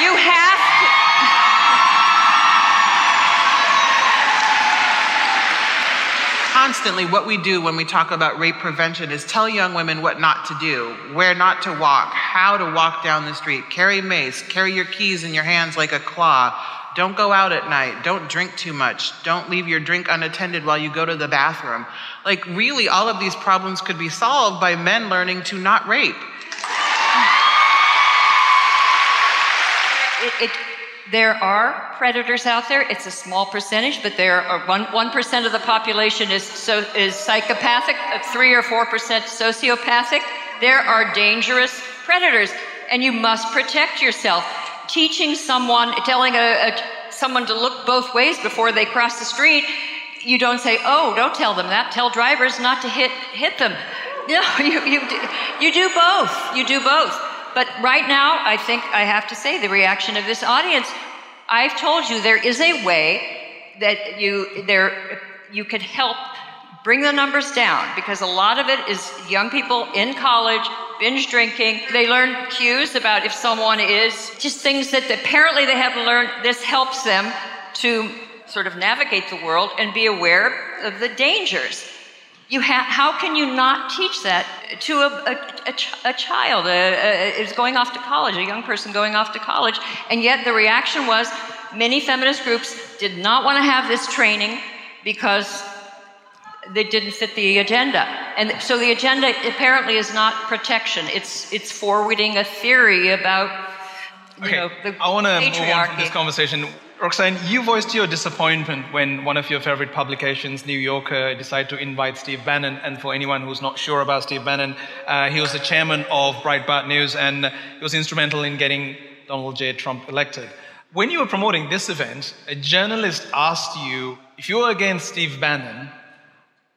you have to. Constantly what we do when we talk about rape prevention is tell young women what not to do, where not to walk, how to walk down the street, carry mace, carry your keys in your hands like a claw. Don't go out at night. Don't drink too much. Don't leave your drink unattended while you go to the bathroom. Like, really, all of these problems could be solved by men learning to not rape. It, it, there are predators out there. It's a small percentage, but there are one one percent of the population is so is psychopathic, uh, three or four percent sociopathic. There are dangerous predators, and you must protect yourself. Teaching someone, telling a, a someone to look both ways before they cross the street. You don't say, "Oh, don't tell them that." Tell drivers not to hit hit them. No, you you you do both. You do both. But right now, I think I have to say the reaction of this audience. I've told you there is a way that you there you could help bring the numbers down because a lot of it is young people in college binge drinking. They learn cues about if someone is just things that apparently they haven't learned. This helps them to sort of navigate the world and be aware of the dangers you ha- how can you not teach that to a, a, a, ch- a child is going off to college, a young person going off to college? And yet the reaction was many feminist groups did not want to have this training because they didn't fit the agenda. And so the agenda apparently is not protection, it's, it's forwarding a theory about. You okay, know, the I want to move on from this conversation. Roxane, you voiced your disappointment when one of your favorite publications, New Yorker, decided to invite Steve Bannon. And for anyone who's not sure about Steve Bannon, uh, he was the chairman of Breitbart News and he was instrumental in getting Donald J. Trump elected. When you were promoting this event, a journalist asked you if you were against Steve Bannon,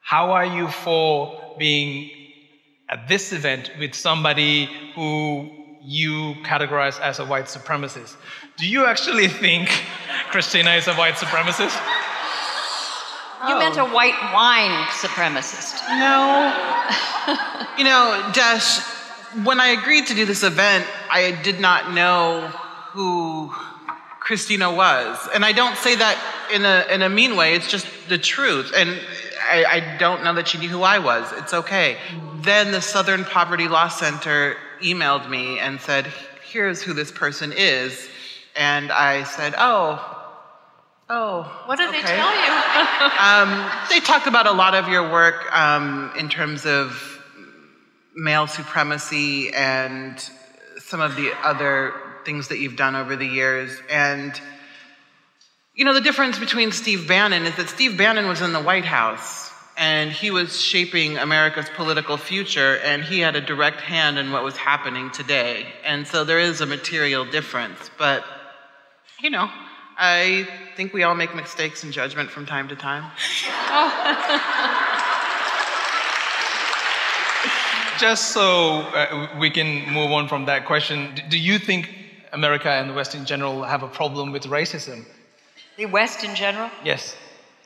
how are you for being at this event with somebody who you categorize as a white supremacist? Do you actually think Christina is a white supremacist? You oh. meant a white wine supremacist. No. you know, Desh, when I agreed to do this event, I did not know who Christina was. And I don't say that in a, in a mean way, it's just the truth. And I, I don't know that she knew who I was. It's okay. Then the Southern Poverty Law Center emailed me and said, here's who this person is. And I said, Oh, oh. What did okay. they tell you? um, they talked about a lot of your work um, in terms of male supremacy and some of the other things that you've done over the years. And, you know, the difference between Steve Bannon is that Steve Bannon was in the White House and he was shaping America's political future, and he had a direct hand in what was happening today. And so there is a material difference, but you know, I think we all make mistakes in judgment from time to time. Just so uh, we can move on from that question, do you think America and the West in general have a problem with racism? The West in general? Yes.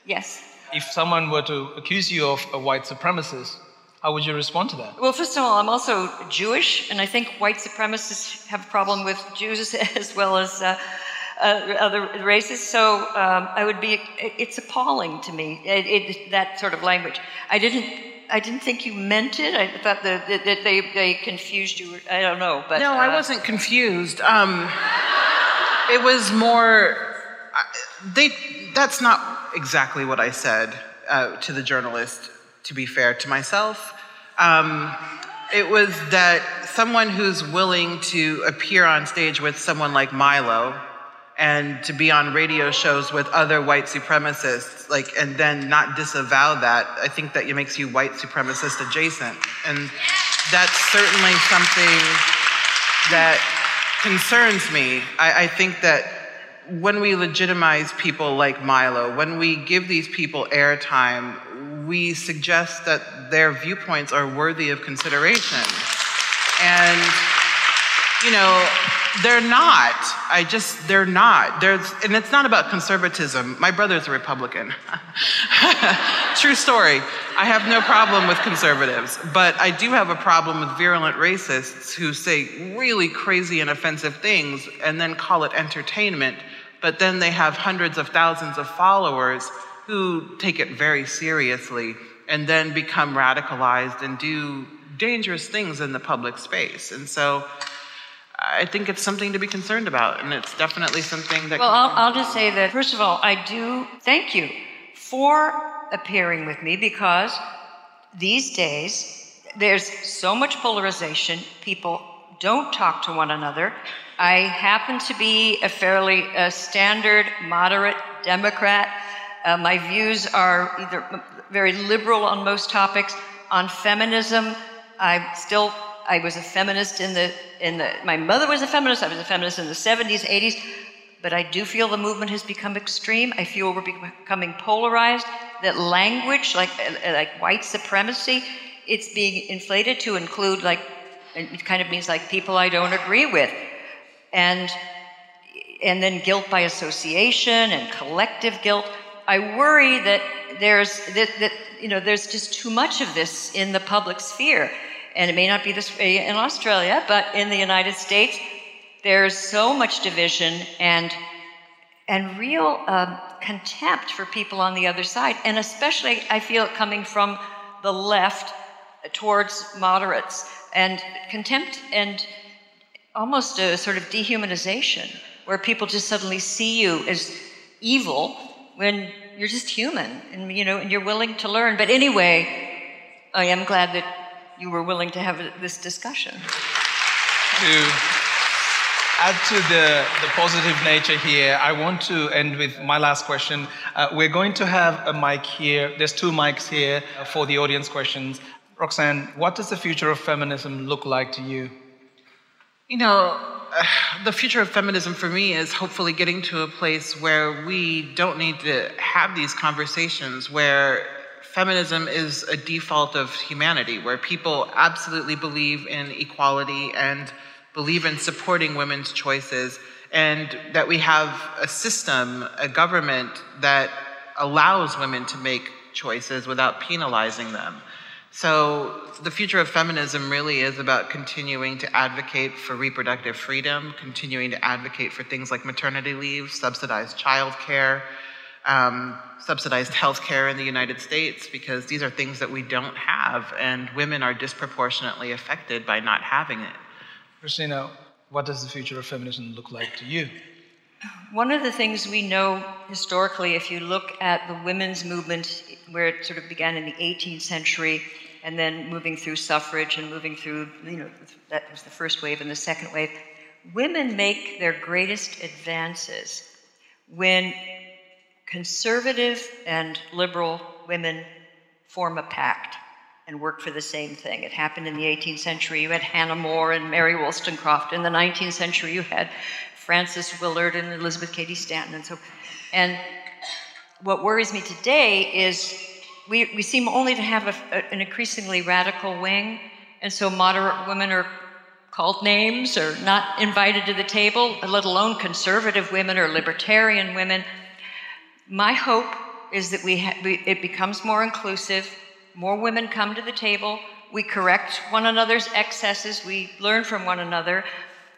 Yes. If someone were to accuse you of a white supremacist, how would you respond to that? Well, first of all, I'm also Jewish, and I think white supremacists have a problem with Jews as well as. Uh, uh, other races. So um, I would be. It's appalling to me. It, it, that sort of language. I didn't. I didn't think you meant it. I thought that, that they they confused you. I don't know, but no, uh, I wasn't confused. Um, it was more. They. That's not exactly what I said uh, to the journalist. To be fair to myself, um, it was that someone who's willing to appear on stage with someone like Milo and to be on radio shows with other white supremacists, like, and then not disavow that, I think that it makes you white supremacist adjacent. And that's certainly something that concerns me. I, I think that when we legitimize people like Milo, when we give these people airtime, we suggest that their viewpoints are worthy of consideration. And, you know, they're not. I just, they're not. There's, and it's not about conservatism. My brother's a Republican. True story. I have no problem with conservatives, but I do have a problem with virulent racists who say really crazy and offensive things and then call it entertainment, but then they have hundreds of thousands of followers who take it very seriously and then become radicalized and do dangerous things in the public space. And so I think it's something to be concerned about, and it's definitely something that. Well, I'll, I'll just say that, first of all, I do thank you for appearing with me because these days there's so much polarization. People don't talk to one another. I happen to be a fairly uh, standard, moderate Democrat. Uh, my views are either very liberal on most topics. On feminism, I still I was a feminist in the in the my mother was a feminist. I was a feminist in the 70s, 80s, but I do feel the movement has become extreme. I feel we're becoming polarized. That language, like like white supremacy, it's being inflated to include like it kind of means like people I don't agree with, and and then guilt by association and collective guilt. I worry that there's that, that you know there's just too much of this in the public sphere. And it may not be this way in Australia, but in the United States, there's so much division and and real um, contempt for people on the other side, and especially I feel it coming from the left towards moderates, and contempt and almost a sort of dehumanization, where people just suddenly see you as evil when you're just human, and you know, and you're willing to learn. But anyway, I am glad that you were willing to have this discussion. To add to the, the positive nature here, I want to end with my last question. Uh, we're going to have a mic here. There's two mics here for the audience questions. Roxane, what does the future of feminism look like to you? You know, the future of feminism for me is hopefully getting to a place where we don't need to have these conversations, where feminism is a default of humanity, where people absolutely believe in equality and believe in supporting women's choices, and that we have a system, a government that allows women to make choices without penalizing them. So, the future of feminism really is about continuing to advocate for reproductive freedom, continuing to advocate for things like maternity leave, subsidized childcare, um, subsidized health care in the United States because these are things that we don't have, and women are disproportionately affected by not having it. Christina, what does the future of feminism look like to you? One of the things we know historically, if you look at the women's movement, where it sort of began in the 18th century, and then moving through suffrage and moving through, you know, that was the first wave and the second wave, women make their greatest advances when conservative and liberal women form a pact and work for the same thing. It happened in the 18th century. You had Hannah More and Mary Wollstonecraft. In the 19th century, you had Frances Willard and Elizabeth Cady Stanton, and so. And what worries me today is we, we seem only to have a, a, an increasingly radical wing, and so moderate women are called names or not invited to the table, let alone conservative women or libertarian women. My hope is that we, ha- we it becomes more inclusive, more women come to the table, we correct one another's excesses, we learn from one another,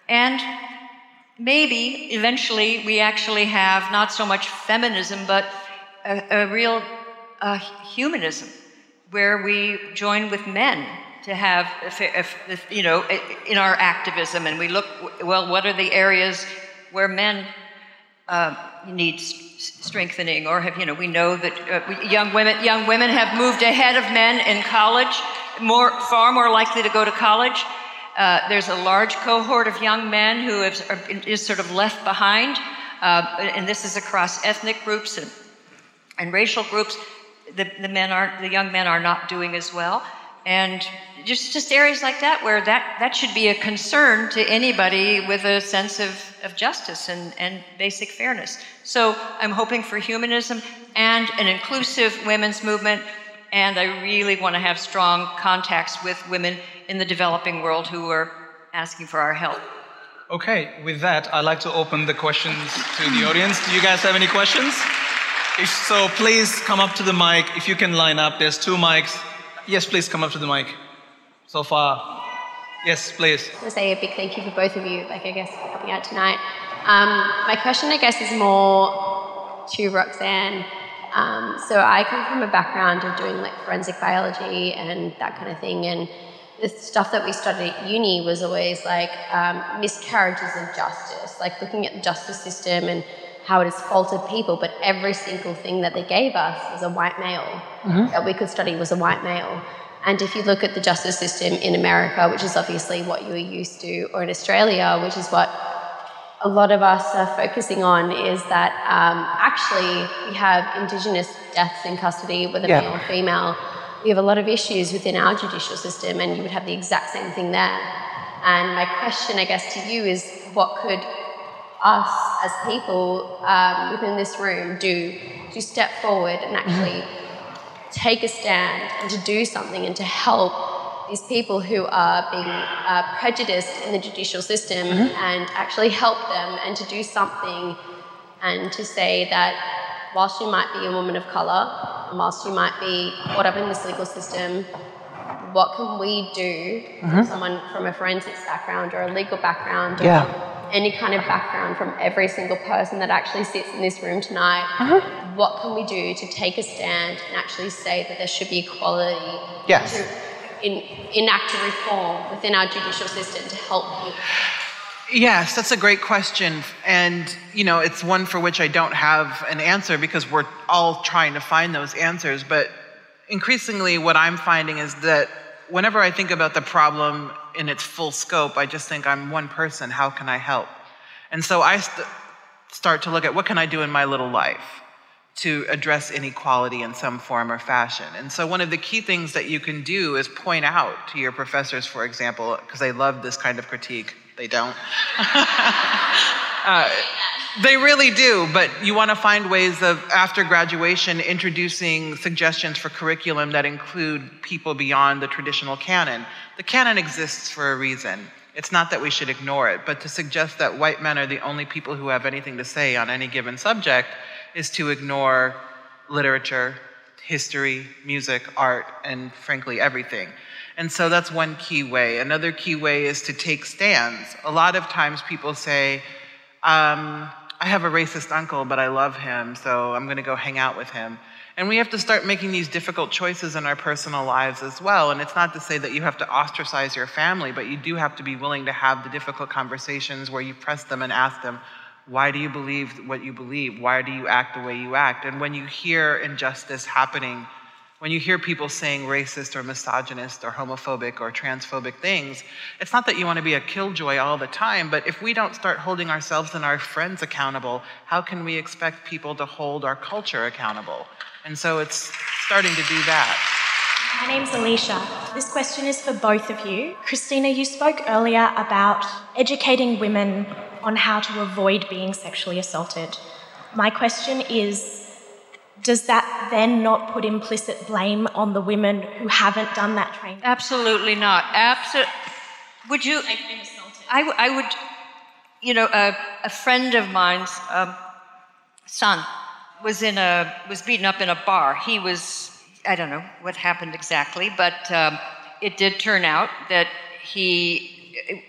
and maybe eventually we actually have not so much feminism, but a, a real uh, humanism, where we join with men to have, you know, in our activism, and we look, well, what are the areas where men uh, need strengthening, or have, you know, we know that uh, young women, young women have moved ahead of men in college, more, far more likely to go to college. Uh, there's a large cohort of young men who have, is sort of left behind, uh, and this is across ethnic groups and, and racial groups. The, the men aren't the young men are not doing as well, and just just areas like that where that that should be a concern to anybody with a sense of, of justice and, and basic fairness. So I'm hoping for humanism and an inclusive women's movement and I really want to have strong contacts with women in the developing world who are asking for our help. Okay, with that, I'd like to open the questions to the audience. Do you guys have any questions? So, please come up to the mic. If you can line up, there's two mics. Yes, please come up to the mic. So far. Yes, please. I want to say a big thank you for both of you, like I guess, for helping out tonight. Um, my question, I guess, is more to Roxane. Um, so I come from a background of doing like forensic biology and that kind of thing, and the stuff that we studied at uni was always like um, miscarriages of justice, like looking at the justice system and how it has faulted people. But every single thing that they gave us was a white male mm-hmm. that we could study was a white male. And if you look at the justice system in America, which is obviously what you're used to, or in Australia, which is what a lot of us are focusing on is that um, actually we have Indigenous deaths in custody, whether yeah. male or female. We have a lot of issues within our judicial system, and you would have the exact same thing there. And my question, I guess, to you is what could us as people um, within this room do to step forward and actually take a stand and to do something and to help these people who are being uh, prejudiced in the judicial system mm-hmm. and actually help them and to do something and to say that whilst you might be a woman of colour and whilst you might be caught up in this legal system, what can we do mm-hmm. someone from a forensics background or a legal background or yeah. Any kind of background from every single person that actually sits in this room tonight? Mm-hmm. What can we do to take a stand and actually say that there should be equality? Yes. To, in, enact a reform within our judicial system to help people? Yes, that's a great question. And, you know, it's one for which I don't have an answer because we're all trying to find those answers. But increasingly, what I'm finding is that whenever I think about the problem in its full scope, I just think I'm one person. How can I help? And so I st- start to look at what can I do in my little life? to address inequality in some form or fashion. And so, one of the key things that you can do is point out to your professors, for example, because they love this kind of critique. They don't. uh, they really do, but you want to find ways of, after graduation, introducing suggestions for curriculum that include people beyond the traditional canon. The canon exists for a reason. It's not that we should ignore it, but to suggest that white men are the only people who have anything to say on any given subject is to ignore literature, history, music, art, and frankly, everything. And so that's one key way. Another key way is to take stands. A lot of times people say, um, I have a racist uncle, but I love him, so I'm going to go hang out with him. And we have to start making these difficult choices in our personal lives as well. And it's not to say that you have to ostracize your family, but you do have to be willing to have the difficult conversations where you press them and ask them, why do you believe what you believe? Why do you act the way you act? And when you hear injustice happening, when you hear people saying racist or misogynist or homophobic or transphobic things, it's not that you want to be a killjoy all the time, but if we don't start holding ourselves and our friends accountable, how can we expect people to hold our culture accountable? And so it's starting to do that. My name's Alicia. This question is for both of you. Christina, you spoke earlier about educating women on how to avoid being sexually assaulted. My question is does that then not put implicit blame on the women who haven't done that training? Absolutely not. Absolutely. Would you? I, w- I would, you know, a, a friend of mine's um, son was in a was beaten up in a bar. He was I don't know what happened exactly, but um, it did turn out that he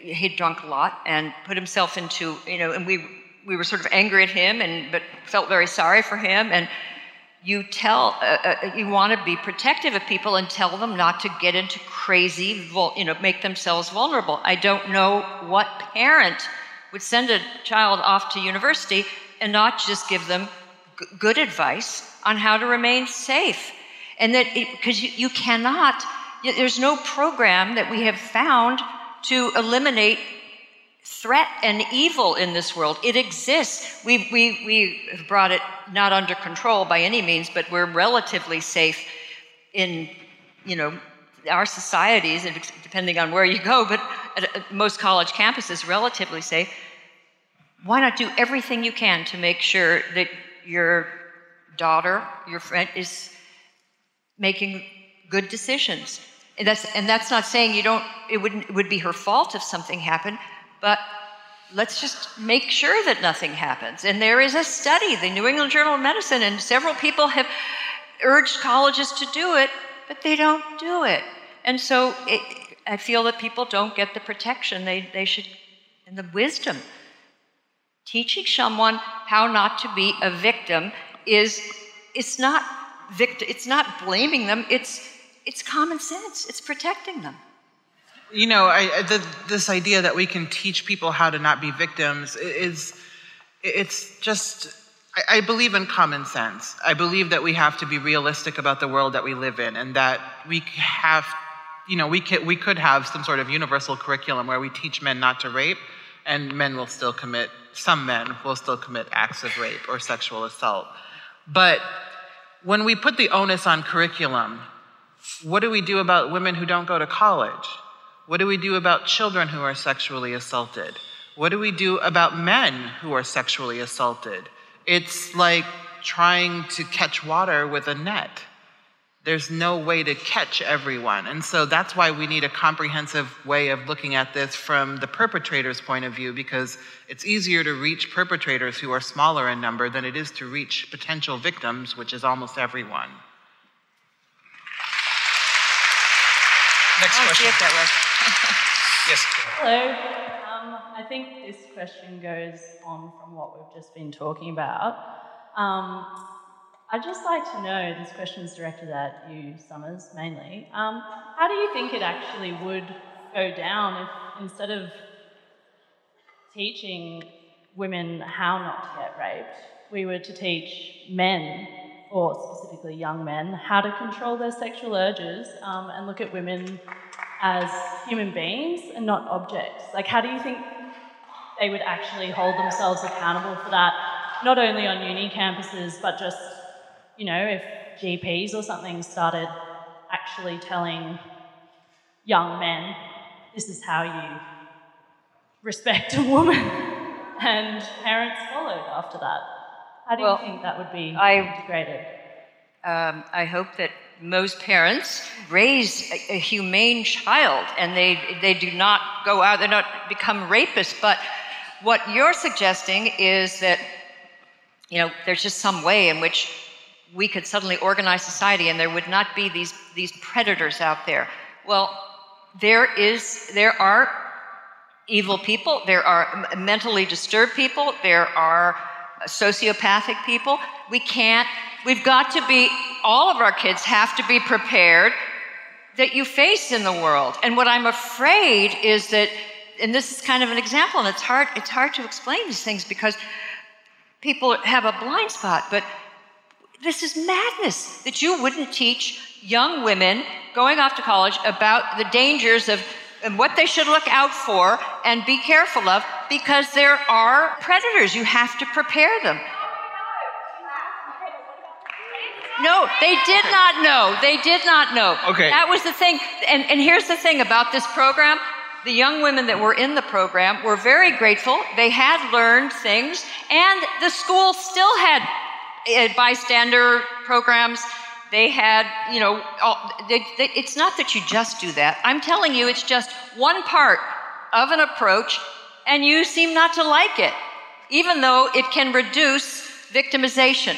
he'd drunk a lot and put himself into you know, and we we were sort of angry at him and but felt very sorry for him and you tell uh, uh, you want to be protective of people and tell them not to get into crazy you know make themselves vulnerable. I don't know what parent would send a child off to university and not just give them g- good advice on how to remain safe. And that because you, you cannot there's no program that we have found to eliminate threat and evil in this world. It exists. We, we, we have brought it not under control by any means, but we're relatively safe in, you know, our societies, depending on where you go, but at most college campuses, relatively safe. Why not do everything you can to make sure that your daughter, your friend, is making good decisions? And that's, and that's not saying you don't, it, wouldn't, it would be her fault if something happened, but let's just make sure that nothing happens. And there is a study, the New England Journal of Medicine, and several people have urged colleges to do it, but they don't do it. And so it, I feel that people don't get the protection they, they should, and the wisdom. Teaching someone how not to be a victim is it's not victim, it's not blaming them, it's it's common sense. It's protecting them you know, I, the, this idea that we can teach people how to not be victims is, it's just, I, I believe in common sense. I believe that we have to be realistic about the world that we live in and that we have, you know, we could, we could have some sort of universal curriculum where we teach men not to rape and men will still commit, some men will still commit acts of rape or sexual assault. But when we put the onus on curriculum, what do we do about women who don't go to college? What do we do about children who are sexually assaulted? What do we do about men who are sexually assaulted? It's like trying to catch water with a net. There's no way to catch everyone. And so that's why we need a comprehensive way of looking at this from the perpetrator's point of view, because it's easier to reach perpetrators who are smaller in number than it is to reach potential victims, which is almost everyone. Next question. yes. Hello. Um, I think this question goes on from what we've just been talking about. Um, I'd just like to know this question is directed at you, Sommers, mainly. Um, how do you think it actually would go down if instead of teaching women how not to get raped, we were to teach men or specifically young men, how to control their sexual urges um, and look at women as human beings and not objects. Like, how do you think they would actually hold themselves accountable for that, not only on uni campuses, but just, you know, if GPs or something started actually telling young men, this is how you respect a woman, and parents followed after that. How do well, you think that would be I, integrated? Um, I hope that most parents raise a, a, humane child and they, they do not go out, they don't become rapists. But what you're suggesting is that, you know, there's just some way in which we could suddenly organize society and there would not be these, these predators out there. Well, there is, there are evil people, there are mentally disturbed people, there are sociopathic people. We can't, we've got to be, all of our kids have to be prepared that you face in the world. And what I'm afraid is that, and this is kind of an example, and it's hard, it's hard to explain these things because people have a blind spot, but this is madness that you wouldn't teach young women going off to college about the dangers of and what they should look out for and be careful of because there are predators. You have to prepare them. No, they did not know. They did not know. Okay. That was the thing. And, and here's the thing about this program the young women that were in the program were very grateful. They had learned things, and the school still had uh, bystander programs they had, you know, all, they, they, it's not that you just do that. I'm telling you, it's just one part of an approach, and you seem not to like it, even though it can reduce victimization.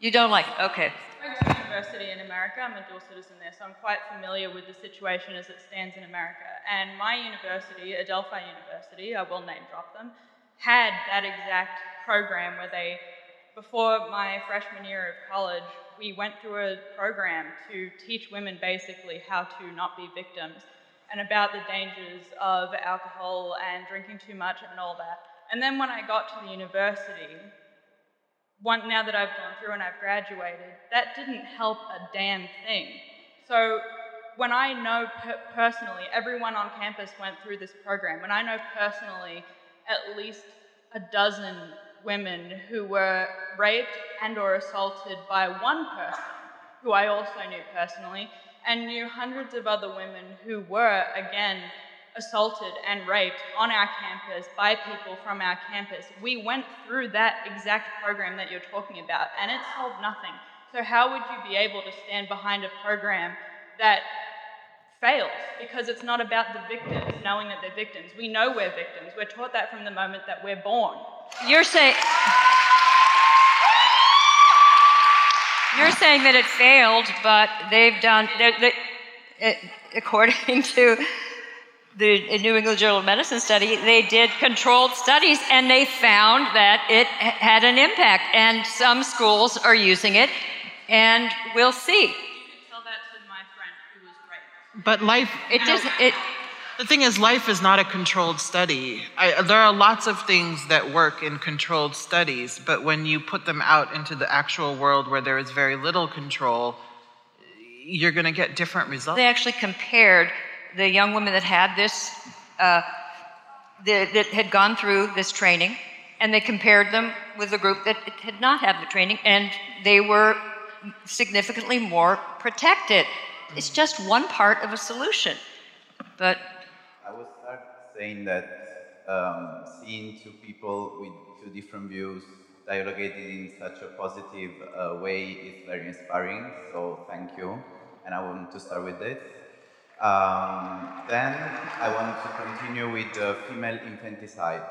You don't like it. Okay. I went to university in America. I'm a dual citizen there, so I'm quite familiar with the situation as it stands in America. And my university, Adelphi University, I will name drop them, had that exact program where they, before my freshman year of college, we went through a program to teach women basically how to not be victims and about the dangers of alcohol and drinking too much and all that. And then when I got to the university, one, now that I've gone through and I've graduated, that didn't help a damn thing. So when I know per- personally, everyone on campus went through this program, when I know personally at least a dozen women who were raped and or assaulted by one person, who I also knew personally, and knew hundreds of other women who were, again, assaulted and raped on our campus by people from our campus. We went through that exact program that you're talking about, and it solved nothing. So, how would you be able to stand behind a program that fails? Because it's not about the victims knowing that they're victims. We know we're victims. We're taught that from the moment that we're born. You're saying. You're saying that it failed, but they've done, they, they, according to the New England Journal of Medicine study, they did controlled studies and they found that it had an impact. And some schools are using it, and we'll see. Tell that to my friend who was raped. But life. It you know, it. The thing is, life is not a controlled study. I, there are lots of things that work in controlled studies, but when you put them out into the actual world where there is very little control, you're going to get different results. They actually compared the young women that had this, uh, the, that had gone through this training, and they compared them with the group that had not had the training, and they were significantly more protected. It's just one part of a solution, but I would start saying that um, seeing two people with two different views dialoguing in such a positive uh, way is very inspiring. So thank you, and I want to start with this. Um, then I want to continue with the female infanticide.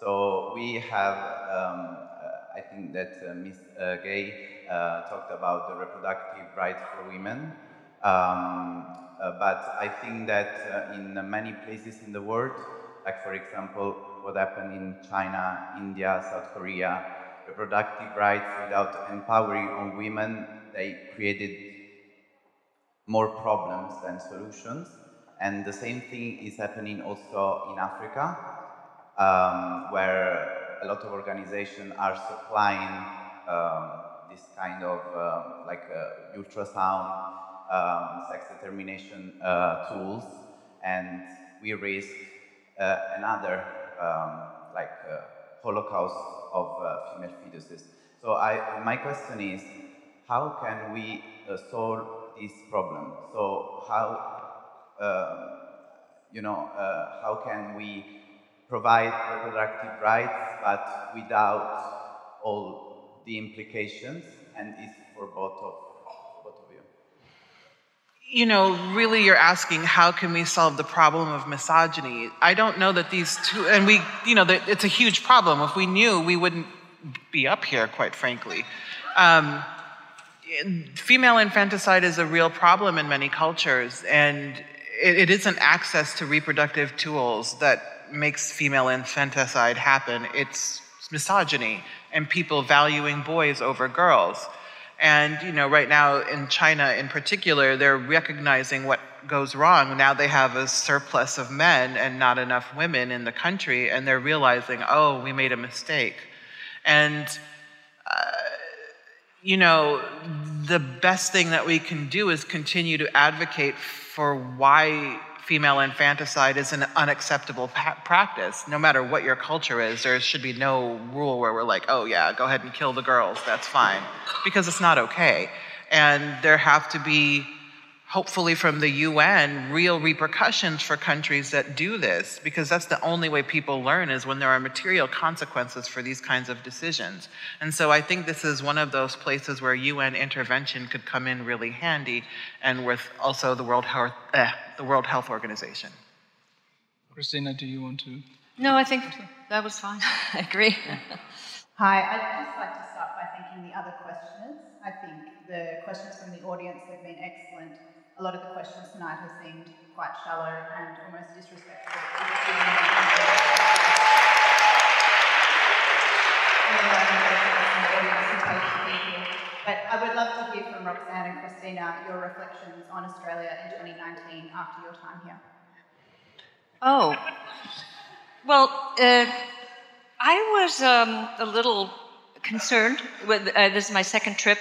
So we have, um, uh, I think that uh, Ms. Uh, Gay uh, talked about the reproductive rights for women. Um, uh, but I think that uh, in many places in the world, like for example, what happened in China, India, South Korea, reproductive rights without empowering on women, they created more problems than solutions. And the same thing is happening also in Africa, um, where a lot of organizations are supplying um, this kind of uh, like uh, ultrasound, um, sex determination uh, tools, and we risk uh, another um, like uh, holocaust of female fetuses. So I, my question is, how can we solve this problem. So how, uh, you know, uh, how can we provide reproductive rights but without all the implications? And it's for both of. You know, really, you're asking how can we solve the problem of misogyny? I don't know that these two, and we, you know, it's a huge problem. If we knew, we wouldn't be up here, quite frankly. Um, female infanticide is a real problem in many cultures, and it, it isn't access to reproductive tools that makes female infanticide happen. It's misogyny and people valuing boys over girls. And you know, right now in China in particular, they're recognizing what goes wrong. Now they have a surplus of men and not enough women in the country, and they're realizing, oh, we made a mistake. And uh, you know, the best thing that we can do is continue to advocate for why female infanticide is an unacceptable pa- practice. No matter what your culture is, there should be no rule where we're like, oh, yeah, go ahead and kill the girls, that's fine, because it's not okay. And there have to be hopefully from the UN, real repercussions for countries that do this, because that's the only way people learn is when there are material consequences for these kinds of decisions. And so I think this is one of those places where UN intervention could come in really handy, and with also the World Health, eh, the World Health Organization. Christina, do you want to? No, I think that was fine. I agree. Hi, I'd just like to start by thanking the other questioners. I think the questions from the audience have been excellent. A lot of the questions tonight have seemed quite shallow and almost disrespectful. But I would love to hear from Roxane and Christina your reflections on Australia in 2019 after your time here. Oh, well, uh, I was um, a little concerned. With, uh, this is my second trip,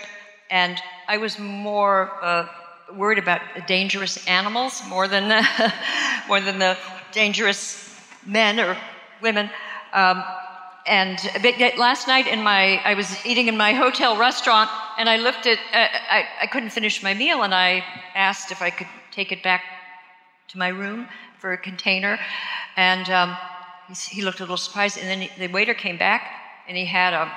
and I was more uh, worried about dangerous animals more than the, more than the dangerous men or women. Um, and last night in my, I was eating in my hotel restaurant, and I looked at, uh, I, I couldn't finish my meal, and I asked if I could take it back to my room for a container, and um, he, he looked a little surprised. And then he, the waiter came back, and he had a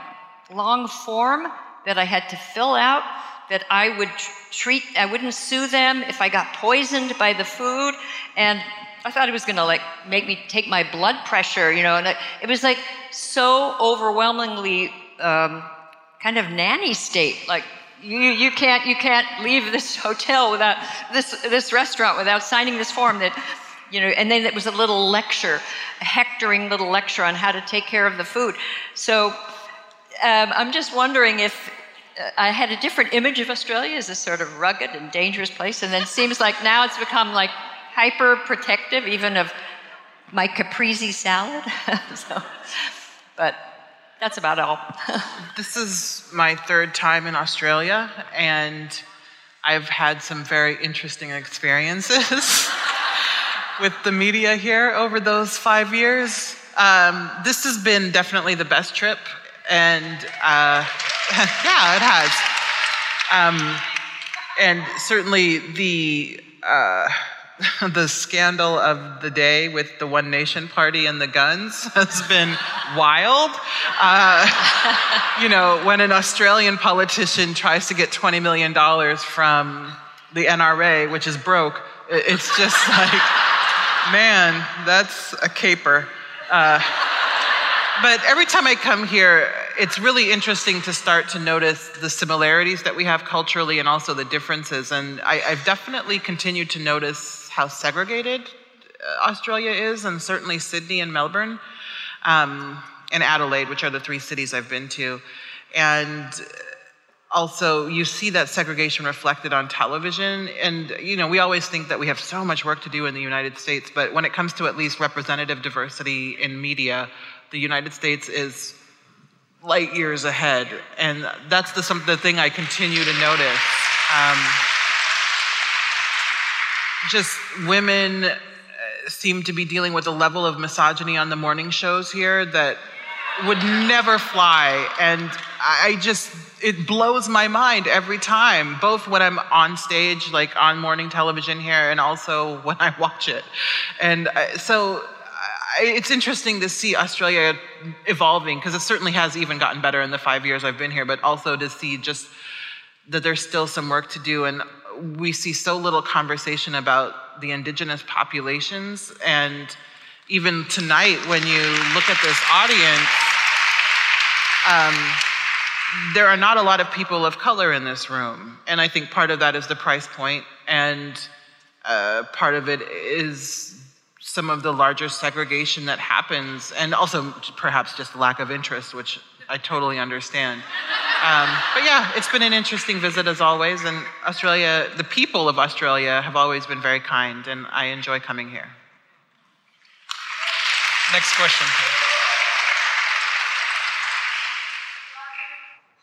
long form that I had to fill out. That I would treat, I wouldn't sue them if I got poisoned by the food, and I thought it was going to like make me take my blood pressure, you know, and it, was like so overwhelmingly um, kind of nanny state. Like you, you can't, you can't leave this hotel without this this restaurant without signing this form that, you know. And then it was a little lecture, a hectoring little lecture on how to take care of the food. So um, I'm just wondering if. I had a different image of Australia as a sort of rugged and dangerous place, and then it seems like now it's become like hyper protective, even of my caprese salad. so, but that's about all. This is my third time in Australia, and I've had some very interesting experiences with the media here over those five years. Um, this has been definitely the best trip, and uh, yeah, it has. Um, and certainly the uh, the scandal of the day with the One Nation Party and the guns has been wild. Uh, you know, when an Australian politician tries to get $20 million from the NRA, which is broke, it's just like, man, that's a caper. Uh, but every time I come here, it's really interesting to start to notice the similarities that we have culturally and also the differences. And I, I've definitely continued to notice how segregated uh, Australia is, and certainly Sydney and Melbourne, um, and Adelaide, which are the three cities I've been to. And also, you see that segregation reflected on television. And, you know, we always think that we have so much work to do in the United States, but when it comes to at least representative diversity in media, the United States is light years ahead. And that's the, some, the thing I continue to notice. Um, just women uh, seem to be dealing with a level of misogyny on the morning shows here that would never fly. And I just, it blows my mind every time, both when I'm on stage, like on morning television here, and also when I watch it. And uh, so it's interesting to see Australia evolving, because it certainly has even gotten better in the five years I've been here, but also to see just that there's still some work to do. And we see so little conversation about the indigenous populations. And even tonight, when you look at this audience, um, there are not a lot of people of color in this room. And I think part of that is the price point, and uh, part of it is some of the larger segregation that happens, and also perhaps just lack of interest, which I totally understand. Um, but yeah, it's been an interesting visit as always, and Australia, the people of Australia have always been very kind, and I enjoy coming here. Next question. please.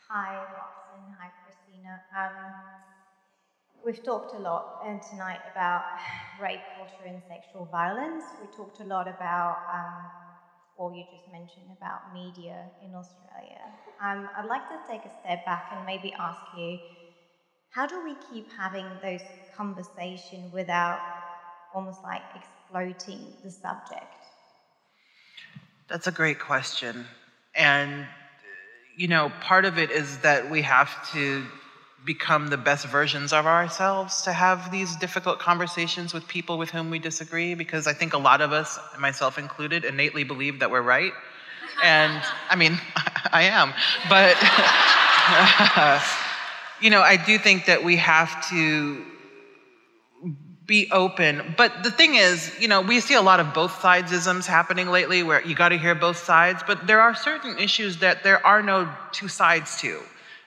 Hi, Watson. Hi, Christina. Um, we've talked a lot and tonight about rape culture and sexual violence. We talked a lot about, um, or you just mentioned about media in Australia. Um, I'd like to take a step back and maybe ask you, how do we keep having those conversations without almost like exploiting the subject? That's a great question. And, you know, part of it is that we have to become the best versions of ourselves to have these difficult conversations with people with whom we disagree, because I think a lot of us, myself included, innately believe that we're right. And I mean, I am. But, you know, I do think that we have to be open. But the thing is, you know, we see a lot of both sidesisms happening lately where you got to hear both sides, but there are certain issues that there are no two sides to.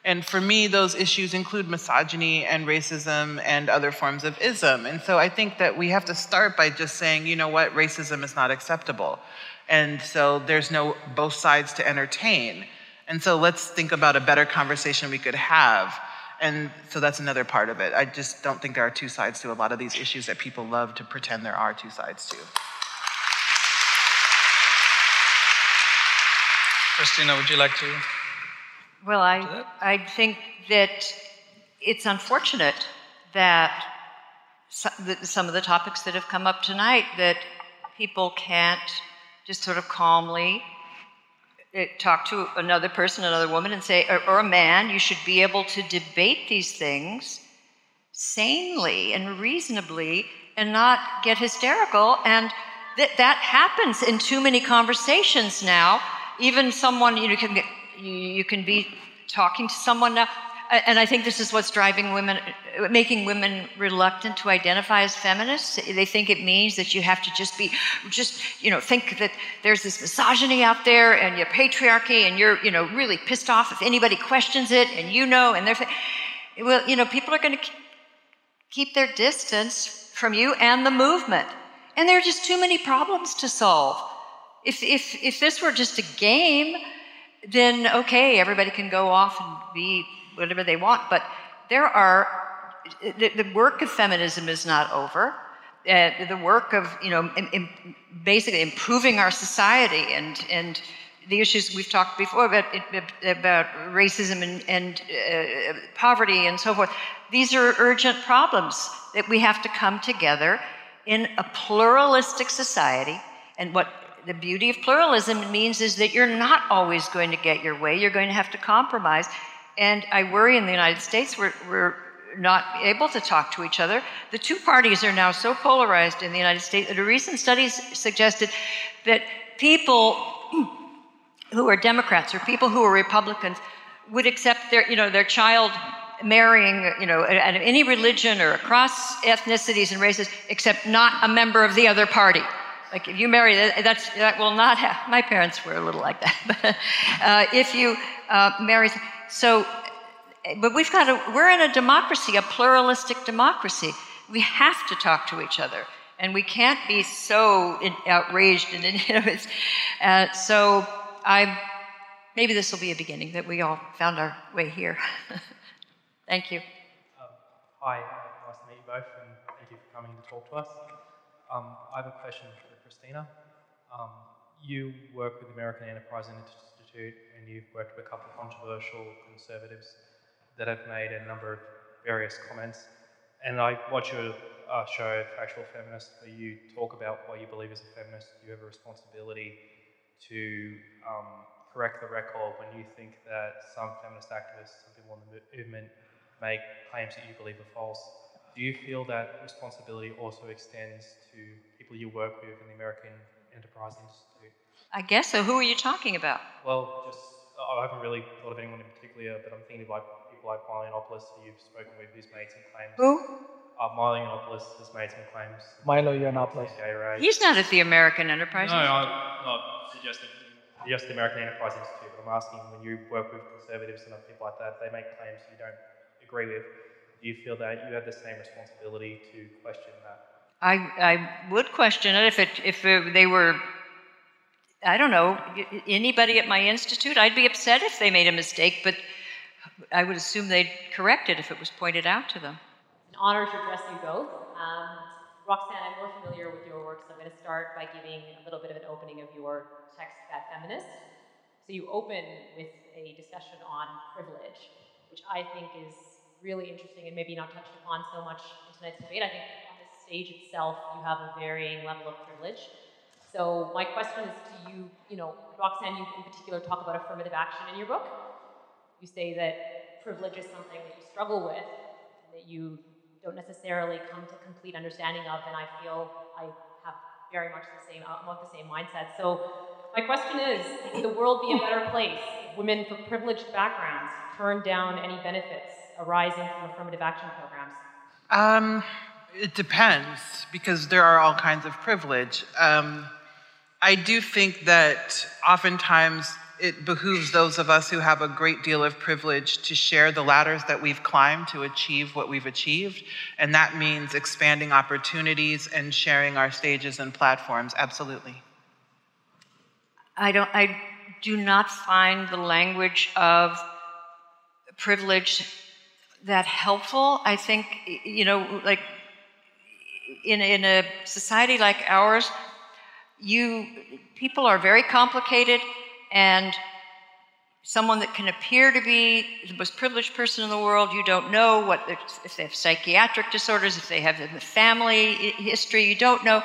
And for me, those issues include misogyny and racism and other forms of ism. And so I think that we have to start by just saying, you know what, racism is not acceptable. And so there's no both sides to entertain. And so let's think about a better conversation we could have. And so that's another part of it. I just don't think there are two sides to a lot of these issues that people love to pretend there are two sides to. Christina, would you like to? Well, I, I think that it's unfortunate that some of the topics that have come up tonight that people can't just sort of calmly uh, talk to another person, another woman, and say, or, or a man, you should be able to debate these things sanely and reasonably and not get hysterical. And that that happens in too many conversations now. Even someone you know, can get, you, you can be talking to someone now. And I think this is what's driving women, making women reluctant to identify as feminists. They think it means that you have to just be, just, you know, think that there's this misogyny out there and your patriarchy and you're, you know, really pissed off if anybody questions it and you know, and they're, th- well, you know, people are going to keep their distance from you and the movement. And there are just too many problems to solve. If, if, if this were just a game, then okay, everybody can go off and be whatever they want. But there are, the, the work of feminism is not over. Uh, the work of, you know, im- im- basically improving our society and, and the issues we've talked before about, about racism and, and uh, poverty and so forth. These are urgent problems that we have to come together in a pluralistic society. And what the beauty of pluralism means is that you're not always going to get your way, you're going to have to compromise. And I worry in the United States we're, we're not able to talk to each other. The two parties are now so polarized in the United States that a recent study suggested that people who are Democrats or people who are Republicans would accept their, you know, their child marrying, you know, any religion or across ethnicities and races, except not a member of the other party. Like if you marry, that- that's that will not have. My parents were a little like that, but uh, if you uh, marry, so, but we've got a. We're in a democracy, a pluralistic democracy. We have to talk to each other, and we can't be so in, outraged and you know. Uh, so I maybe this will be a beginning that we all found our way here. Thank you. Hi, uh, nice to meet you both, and thank you for coming to talk to us. Um, I have a question Um, you work with the American Enterprise Institute, and you've worked with a couple of controversial conservatives that have made a number of various comments. And I watch your uh, show, Factual Feminist, where you talk about what you believe as a feminist. You have a responsibility to um, correct the record when you think that some feminist activists, some people in the movement, make claims that you believe are false. Do you feel that responsibility also extends to people you work with in the American Enterprise Institute? I guess so. Who are you talking about? Well, just I haven't really thought of anyone in particular, but I'm thinking of like people like Milo Yiannopoulos. Who you've spoken with, who's made some claims. Who? Uh, Milo Yiannopoulos has made some claims. Milo Yiannopoulos. Gay rights. He's not at the American Enterprise. Institute. No, I'm not suggesting just the American Enterprise Institute, but I'm asking when you work with conservatives and other people like that, they make claims you don't agree with. Do you feel that you have the same responsibility to question that? I, I would question it if it if they were I don't know, anybody at my institute I'd be upset if they made a mistake but I would assume they'd correct it if it was pointed out to them. An honor to address you both. Um, Roxane, I'm more familiar with your work, so I'm going to start by giving a little bit of an opening of your text, Bad Feminist. So you open with a discussion on privilege, which I think is really interesting and maybe not touched upon so much in tonight's debate. I think stage itself, you have a varying level of privilege. So my question is to you, you know, Roxane, you in particular talk about affirmative action in your book. You say that privilege is something that you struggle with, that you don't necessarily come to complete understanding of, and I feel I have very much the same, I'm of the same mindset. So my question is, would the world be a better place if women from privileged backgrounds turned down any benefits arising from affirmative action programs? Um, it depends because there are all kinds of privilege. Um, I do think that oftentimes it behooves those of us who have a great deal of privilege to share the ladders that we've climbed to achieve what we've achieved. And that means expanding opportunities and sharing our stages and platforms. Absolutely. I don't. I do not find the language of privilege that helpful. I think you know, like in in a society like ours, you people are very complicated, and someone that can appear to be the most privileged person in the world, you don't know what if they have psychiatric disorders, if they have a family history, you don't know.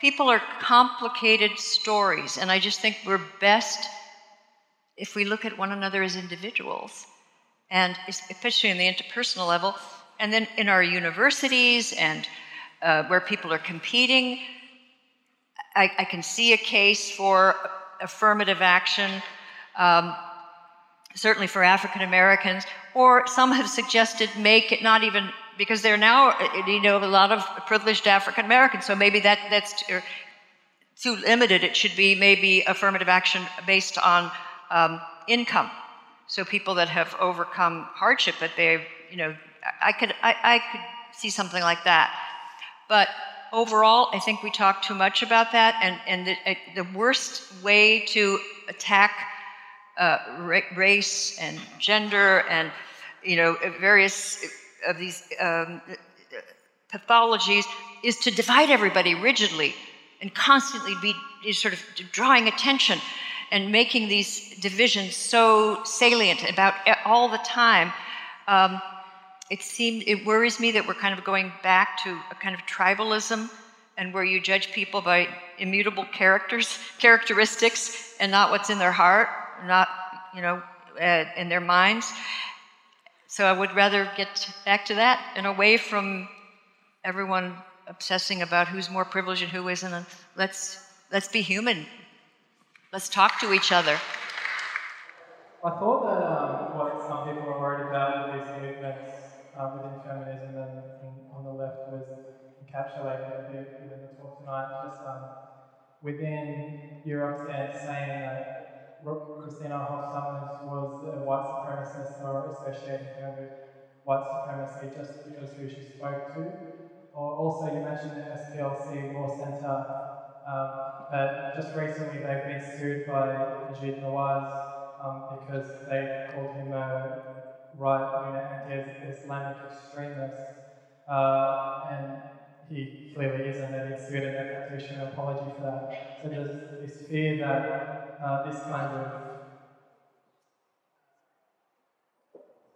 People are complicated stories, and I just think we're best if we look at one another as individuals, and especially in the interpersonal level, and then in our universities and uh, where people are competing. I, I, can see a case for affirmative action, um, certainly for African Americans, or some have suggested make it not even because there are now, uh, you know, a lot of privileged African Americans. So maybe that that's too, too limited. It should be maybe affirmative action based on um, income. So people that have overcome hardship, but they, you know, I could I, I could see something like that. But overall, I think we talk too much about that, and and the, uh, the worst way to attack uh, race and gender and you know various of these um, pathologies is to divide everybody rigidly and constantly be sort of drawing attention and making these divisions so salient about all the time. Um, it seemed it worries me that we're kind of going back to a kind of tribalism and where you judge people by immutable characters characteristics and not what's in their heart not you know uh, in their minds so I would rather get back to that and away from everyone obsessing about who's more privileged and who isn't. And let's let's be human. Let's talk to each other. I thought that um, within Europe's stance saying that Christina Hoff was a white supremacist or associating her with white supremacy just because who she spoke to. Or also, you mentioned the SPLC Law Centre, um, just recently they've been sued by Maajid Nawaz um, because they called him a right-wing anti-Islamic extremist. Uh, and he clearly isn't, and he's sued and they've to issue an apology for that. So there's this fear that uh, this kind of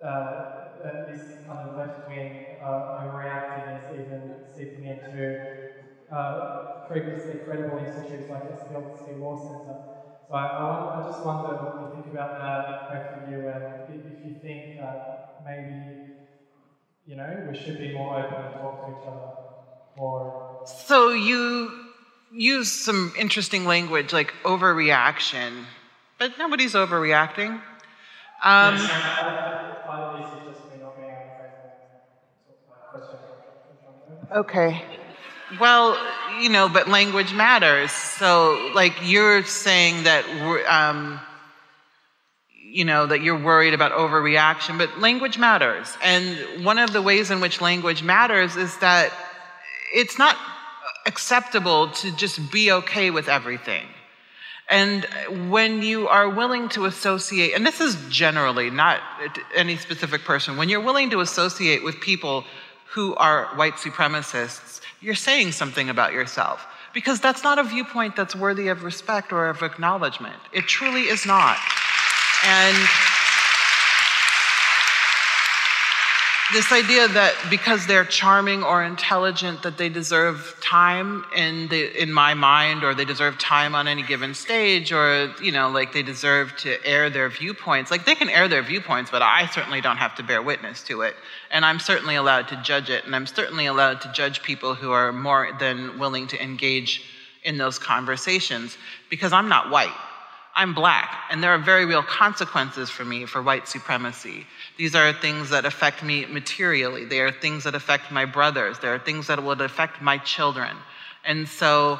uh, uh, this kind of left wing uh, overreacting is even seeping into uh, previously credible institutes like the SPLC Law Centre. So I, I, I, just wonder what you think about that, both of you, and if you think that maybe you know we should be more open and talk to each other So you use some interesting language like overreaction, but nobody's overreacting. Um, okay. Well, you know, but language matters. So, like, you're saying that, um, you know, that you're worried about overreaction, but language matters. And one of the ways in which language matters is that it's not acceptable to just be okay with everything. And when you are willing to associate, and this is generally not any specific person, when you're willing to associate with people who are white supremacists, you're saying something about yourself. Because that's not a viewpoint that's worthy of respect or of acknowledgement. It truly is not. And this idea that because they're charming or intelligent that they deserve time in the in my mind or they deserve time on any given stage or you know like they deserve to air their viewpoints. Like they can air their viewpoints but i certainly don't have to bear witness to it. And i'm certainly allowed to judge it and i'm certainly allowed to judge people who are more than willing to engage in those conversations because i'm not white. I'm black, and there are very real consequences for me for white supremacy. These are things that affect me materially. They are things that affect my brothers. There are things that would affect my children. And so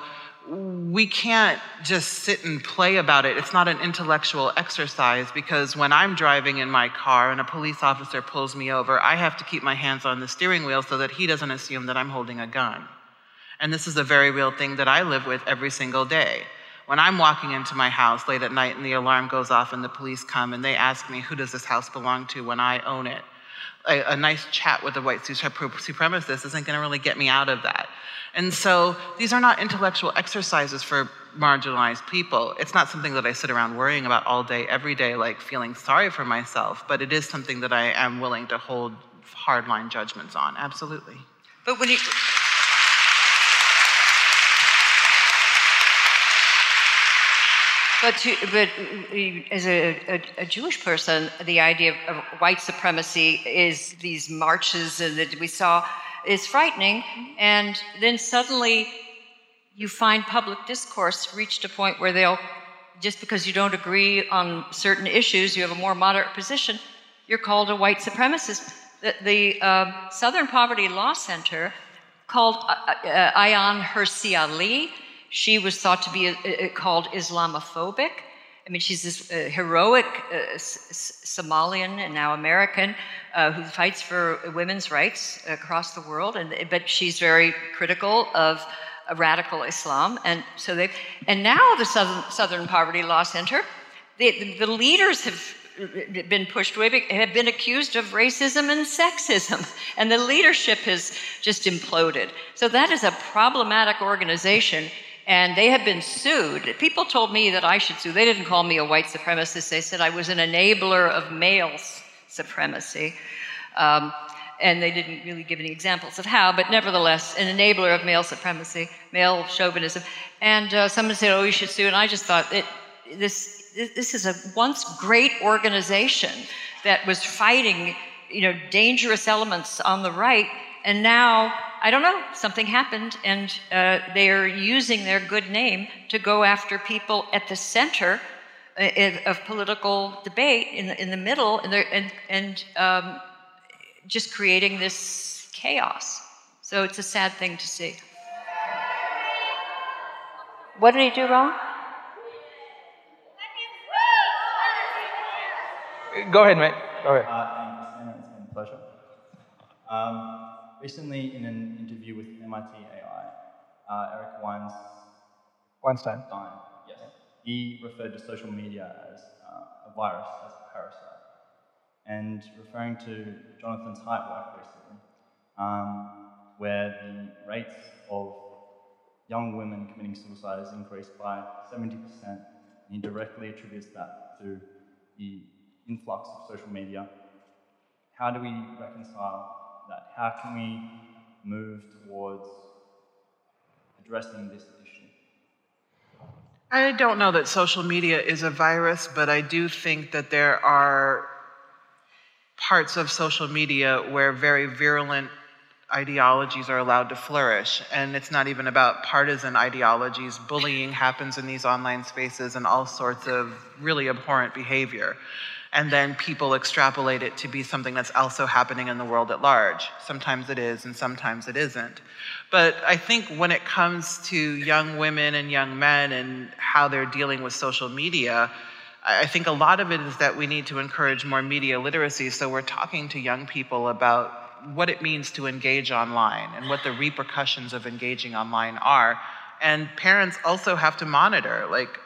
we can't just sit and play about it. It's not an intellectual exercise because when I'm driving in my car and a police officer pulls me over, I have to keep my hands on the steering wheel so that he doesn't assume that I'm holding a gun. And this is a very real thing that I live with every single day. When I'm walking into my house late at night and the alarm goes off and the police come and they ask me, who does this house belong to when I own it? A, a nice chat with a white supremacist isn't going to really get me out of that. And so these are not intellectual exercises for marginalized people. It's not something that I sit around worrying about all day, every day, like feeling sorry for myself, but it is something that I am willing to hold hardline judgments on, absolutely. But when you. But, to, but as a, a, a, Jewish person, the idea of, of, white supremacy is these marches that we saw is frightening. And then suddenly you find public discourse reached a point where they'll, just because you don't agree on certain issues, you have a more moderate position, you're called a white supremacist. The, the uh, Southern Poverty Law Center called uh, uh, Hirsi Ali she was thought to be uh, uh called Islamophobic. I mean, she's this uh, heroic uh, Somalian and now American uh, who fights for women's rights across the world, and but she's very critical of radical Islam, and so they and now the Southern, Southern Poverty Law Center, the, the leaders have been pushed away, have been accused of racism and sexism, and the leadership has just imploded. So that is a problematic organization and they have been sued. People told me that I should sue. They didn't call me a white supremacist. They said I was an enabler of male supremacy. Um, and they didn't really give any examples of how, but nevertheless, an enabler of male supremacy, male chauvinism. And uh, someone said, "Oh, you should sue," and I just thought it, this this is a once great organization that was fighting, you know, dangerous elements on the right, and now I don't know, something happened, and uh, they are using their good name to go after people at the center uh, of political debate in the, in the middle, and, and, and um, just creating this chaos. So it's a sad thing to see. What did he do wrong? Go ahead, mate. Go ahead. Uh, thank you, It's been a pleasure. Um, recently in an interview with MIT AI, uh, Eric Weins, Weinstein. yes. He referred to social media as uh, a virus, as a parasite. And referring to Jonathan's Haidt work recently, um, where the rates of young women committing suicide has increased by 70%, and he directly attributes that to the influx of social media. How do we reconcile that? How can we move towards addressing this issue? I don't know that social media is a virus, but I do think that there are parts of social media where very virulent ideologies are allowed to flourish. And it's not even about partisan ideologies. Bullying happens in these online spaces and all sorts of really abhorrent behavior and then people extrapolate it to be something that's also happening in the world at large. Sometimes it is, and sometimes it isn't. But I think when it comes to young women and young men and how they're dealing with social media, I think a lot of it is that we need to encourage more media literacy. So we're talking to young people about what it means to engage online and what the repercussions of engaging online are. And parents also have to monitor. Like,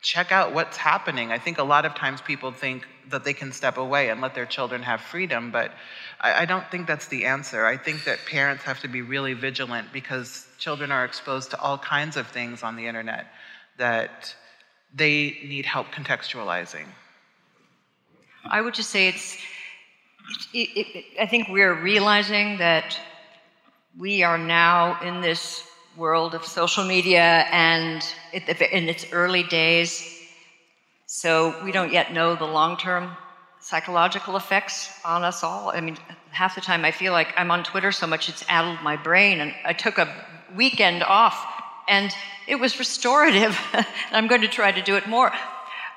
check out what's happening. I think a lot of times people think that they can step away and let their children have freedom, but I, I, don't think that's the answer. I think that parents have to be really vigilant because children are exposed to all kinds of things on the internet that they need help contextualizing. I would just say it's, it, it, it, I think we're realizing that we are now in this world of social media and in its early days. So we don't yet know the long term psychological effects on us all. I mean, half the time I feel like I'm on Twitter so much it's addled my brain. And I took a weekend off and it was restorative. I'm going to try to do it more.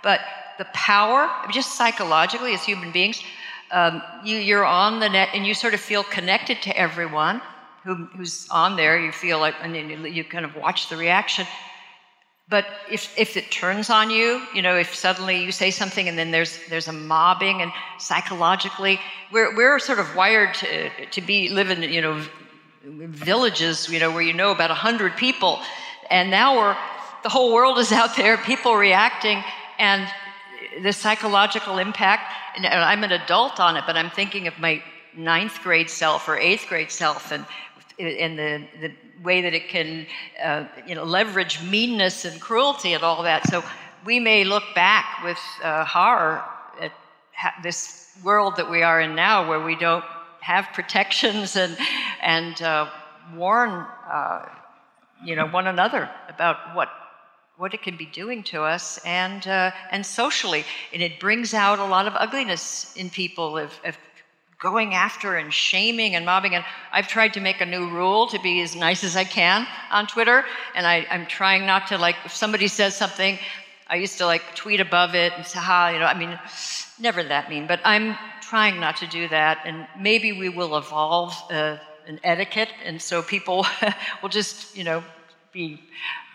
But the power, just psychologically as human beings, um, you, you're on the net and you sort of feel connected to everyone who, who's on there. You feel like, and you, you kind of watch the reaction. But if, if it turns on you, you know, if suddenly you say something and then there's, there's a mobbing and psychologically, we're, we're sort of wired to, to be, live in, you know, villages, you know, where you know about a hundred people. And now we're, the whole world is out there, people reacting, and the psychological impact, and I'm an adult on it, but I'm thinking of my ninth grade self or eighth grade self and, and the, the way that it can uh, you know, leverage meanness and cruelty and all that. So we may look back with uh, horror at ha- this world that we are in now where we don't have protections and, and uh, warn uh, you know, one another about what what it can be doing to us and uh, and socially and it brings out a lot of ugliness in people of, of going after and shaming and mobbing. And I've tried to make a new rule to be as nice as I can on Twitter. And I, am trying not to like, if somebody says something, I used to like tweet above it and say, ha, you know, I mean, never that mean, but I'm trying not to do that. And maybe we will evolve uh, an etiquette. And so people will just, you know, be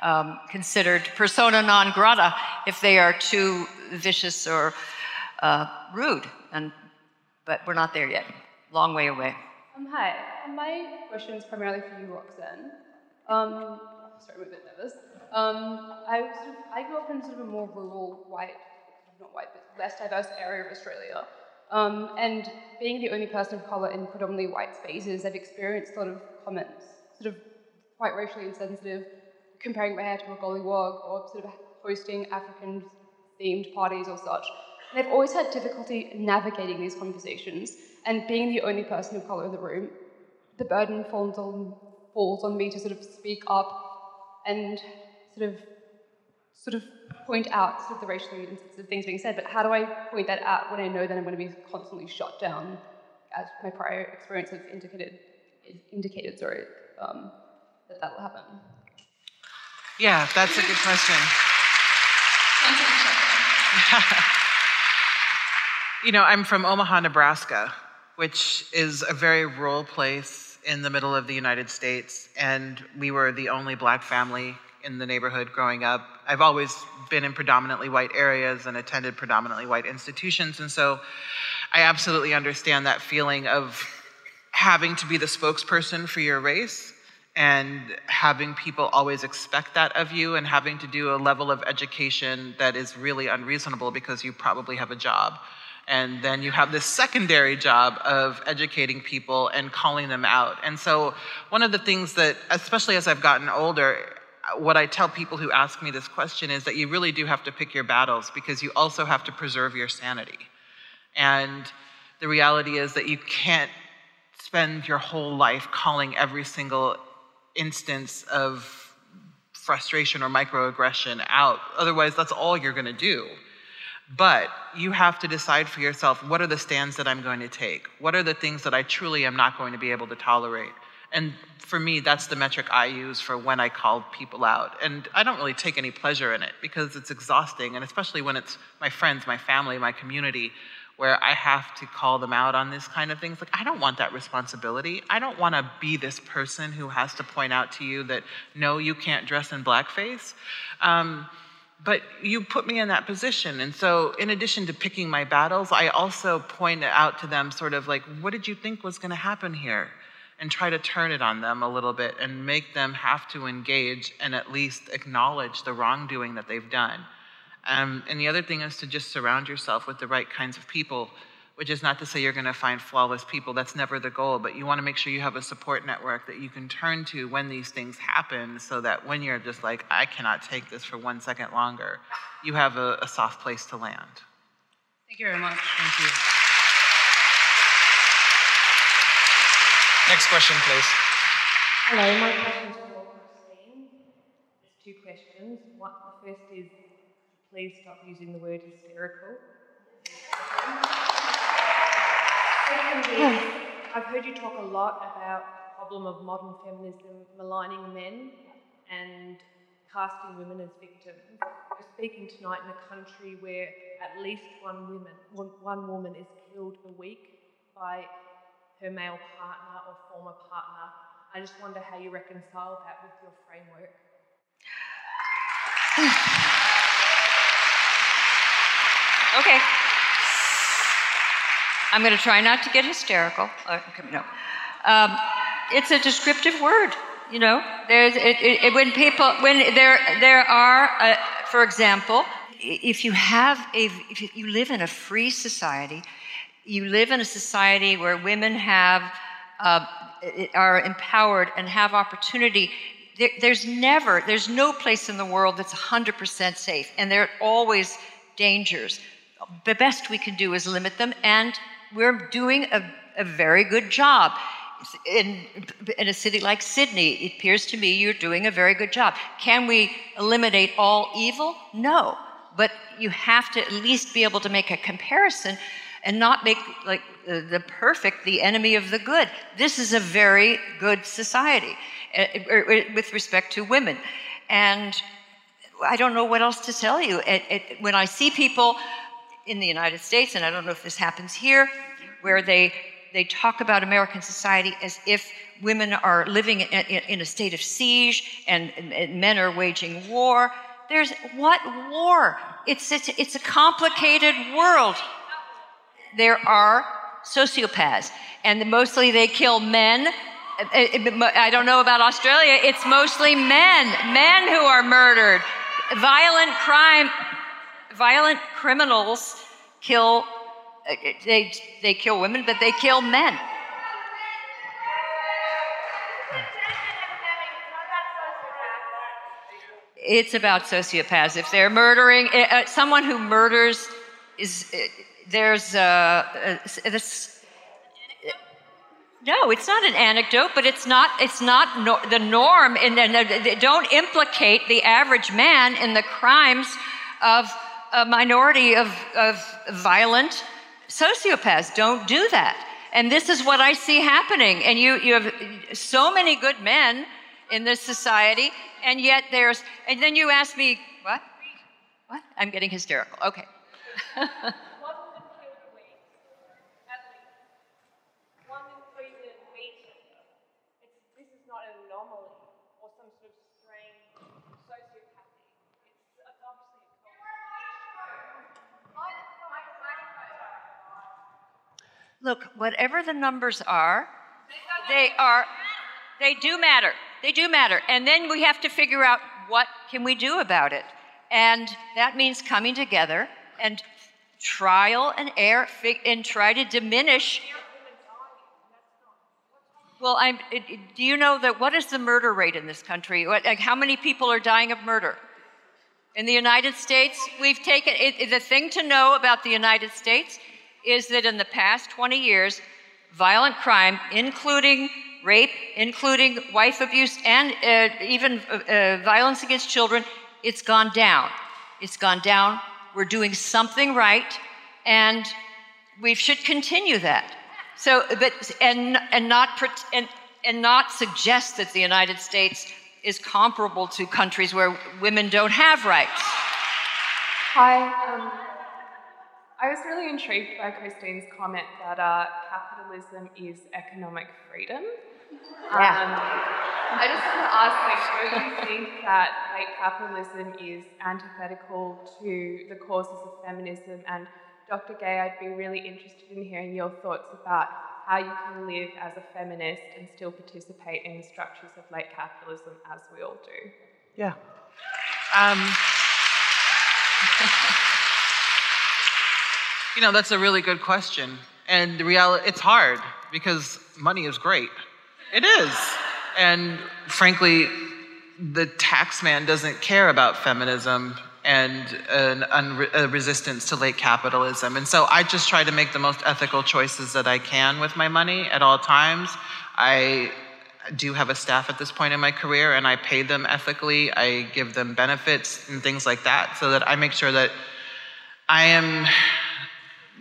um, considered persona non grata if they are too vicious or uh, rude. And but we're not there yet. Long way away. Um, hi. My question is primarily for you, Roxane. Um, sorry, I'm a bit nervous. Um, I, sort of, I grew up in sort of a more rural, white, not white, but less diverse area of Australia. Um, and being the only person of colour in predominantly white spaces, I've experienced a lot of comments, sort of quite racially insensitive, comparing my hair to a gollywog, or sort of hosting African themed parties or such. And I've always had difficulty navigating these conversations, and being the only person of colour in the room, the burden falls on, falls on me to sort of speak up and sort of sort of point out sort of the racially insensitive things being said, but how do I point that out when I know that I'm going to be constantly shut down, as my prior experience has indicated, indicated sorry, um, that that will happen? Yeah, that's a good question. You know, I'm from Omaha, Nebraska, which is a very rural place in the middle of the United States, and we were the only black family in the neighborhood growing up. I've always been in predominantly white areas and attended predominantly white institutions, and so I absolutely understand that feeling of having to be the spokesperson for your race and having people always expect that of you and having to do a level of education that is really unreasonable because you probably have a job and then you have this secondary job of educating people and calling them out. And so, one of the things that, especially as I've gotten older, what I tell people who ask me this question is that you really do have to pick your battles because you also have to preserve your sanity. And the reality is that you can't spend your whole life calling every single instance of frustration or microaggression out. Otherwise, that's all you're going to do. But you have to decide for yourself what are the stands that I'm going to take? What are the things that I truly am not going to be able to tolerate? And for me, that's the metric I use for when I call people out. And I don't really take any pleasure in it because it's exhausting, and especially when it's my friends, my family, my community, where I have to call them out on this kind of things. Like, I don't want that responsibility. I don't want to be this person who has to point out to you that, no, you can't dress in blackface. Um, but you put me in that position. And so, in addition to picking my battles, I also point out to them, sort of like, what did you think was going to happen here? And try to turn it on them a little bit and make them have to engage and at least acknowledge the wrongdoing that they've done. Um, and the other thing is to just surround yourself with the right kinds of people which is not to say you're going to find flawless people. That's never the goal, but you want to make sure you have a support network that you can turn to when these things happen so that when you're just like, I cannot take this for one second longer, you have a, a soft place to land. Thank you very much. Thank you. Next question, please. Hello, my question is for Christine. There's two questions. One, the first is please stop using the word hysterical. Secondly, I've heard you talk a lot about the problem of modern feminism maligning men and casting women as victims. We're speaking tonight in a country where at least one woman, one, one woman is killed a week by her male partner or former partner. I just wonder how you reconcile that with your framework. Okay. I'm going to try not to get hysterical. Uh, no. Um, it's a descriptive word. You know, there's it, it, it, when people when there there are, uh, for example, if you have a if you live in a free society, you live in a society where women have uh, are empowered and have opportunity. There, there's never there's no place in the world that's 100% safe, and there are always dangers. The best we can do is limit them, and we're doing a, a very good job in, in a city like Sydney, it appears to me you're doing a very good job. Can we eliminate all evil? No. But you have to at least be able to make a comparison and not make like uh, the perfect the enemy of the good. This is a very good society uh, with respect to women. And I don't know what else to tell you. It, it, when I see people in the United States, and I don't know if this happens here, where they they talk about American society as if women are living in, a state of siege and, men are waging war. There's what war? It's, it's, it's a complicated world. There are sociopaths, and mostly they kill men. Eh, eh, I don't know about Australia, it's mostly men, men who are murdered. Violent crime, violent criminals kill uh, they, they kill women, but they kill men. It's about sociopaths. If they're murdering, uh, uh someone who murders is, uh, there's uh, this. No, it's not an anecdote, but it's not. It's not no, the norm. And don't implicate the average man in the crimes of a minority of, of violent Sociopaths don't do that. And this is what I see happening. And you, you have so many good men in this society, and yet there's, and then you ask me, what? What? I'm getting hysterical. Okay. Look, whatever the numbers are, they are they do matter. They do matter. And then we have to figure out what can we do about it. And that means coming together and trial and error and try to diminish well, I'm, do you know that what is the murder rate in this country? What, like how many people are dying of murder? In the United States, we've taken it, the thing to know about the United States is that in the past 20 years, violent crime, including rape, including wife abuse, and uh, even uh, uh, violence against children, it's gone down. It's gone down. We're doing something right, and we should continue that. So, but and and not and and not suggest that the United States is comparable to countries where women don't have rights. Hi. Um I was really intrigued by Christine's comment that uh, capitalism is economic freedom. Yeah. Um, I just want to ask, like, don't you think that like capitalism is antithetical to the causes of feminism? And Dr. Gay, I'd be really interested in hearing your thoughts about how you can live as a feminist and still participate in the structures of late capitalism as we all do. Yeah. Um, You know, that's a really good question. And the reality, it's hard because money is great. It is. And frankly, the tax man doesn't care about feminism and an unre- a resistance to late capitalism. And so I just try to make the most ethical choices that I can with my money at all times. I do have a staff at this point in my career and I pay them ethically. I give them benefits and things like that so that I make sure that I am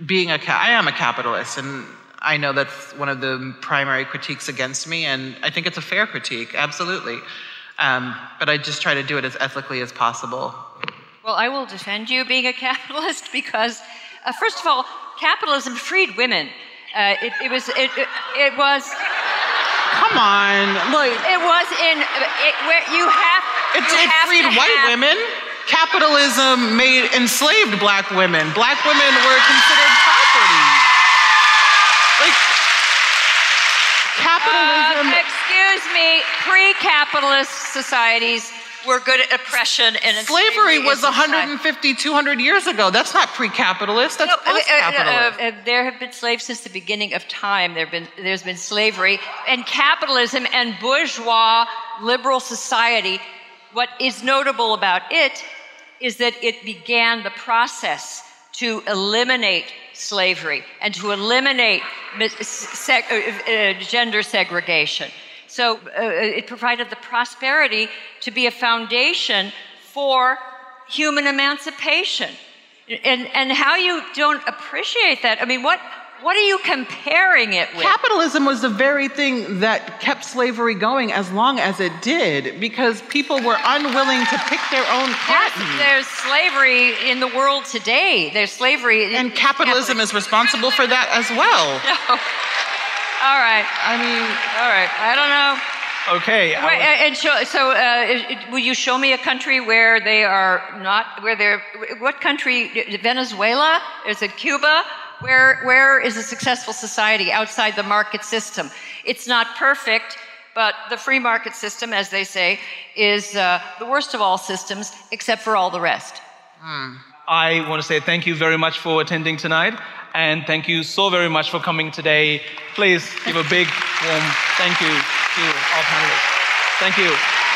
being a, I am a capitalist, and I know that's one of the primary critiques against me, and I think it's a fair critique, absolutely. Um, but I just try to do it as ethically as possible. Well, I will defend you being a capitalist because, uh, first of all, capitalism freed women. Uh, it, it, was it, it, it was. Come on, look. It was in it, where you have. It, you it have freed white have- women. Capitalism made enslaved black women. Black women were considered property. Like capitalism. Uh, excuse me, pre-capitalist societies were good at oppression and Slavery was is a society. 150, 200 years ago. That's not pre-capitalist. That's No, uh, uh, post-capitalist. uh, uh, there have been slaves since the beginning of time. There have been, there's been slavery and capitalism and bourgeois liberal society. What is notable about it is that it began the process to eliminate slavery and to eliminate seg- uh, uh, gender segregation. So uh, it provided the prosperity to be a foundation for human emancipation. And, and how you don't appreciate that, I mean, what, what are you comparing it with? Capitalism was the very thing that kept slavery going as long as it did because people were unwilling to pick their own cotton. Yes, There's slavery in the world today. There's slavery. And capitalism is responsible for that as well. No. All right. I mean, all right. I don't know. Okay. I Wait, was- and show, so, uh, it- it- will you show me a country where they are not, where they're, what country, Venezuela? Is it Cuba? Where, where is a successful society outside the market system? It's not perfect, but the free market system, as they say, is uh, the worst of all systems, except for all the rest. I want to say thank you very much for attending tonight, and thank you so very much for coming today. Please give a big warm thank you to our panelists. Thank you.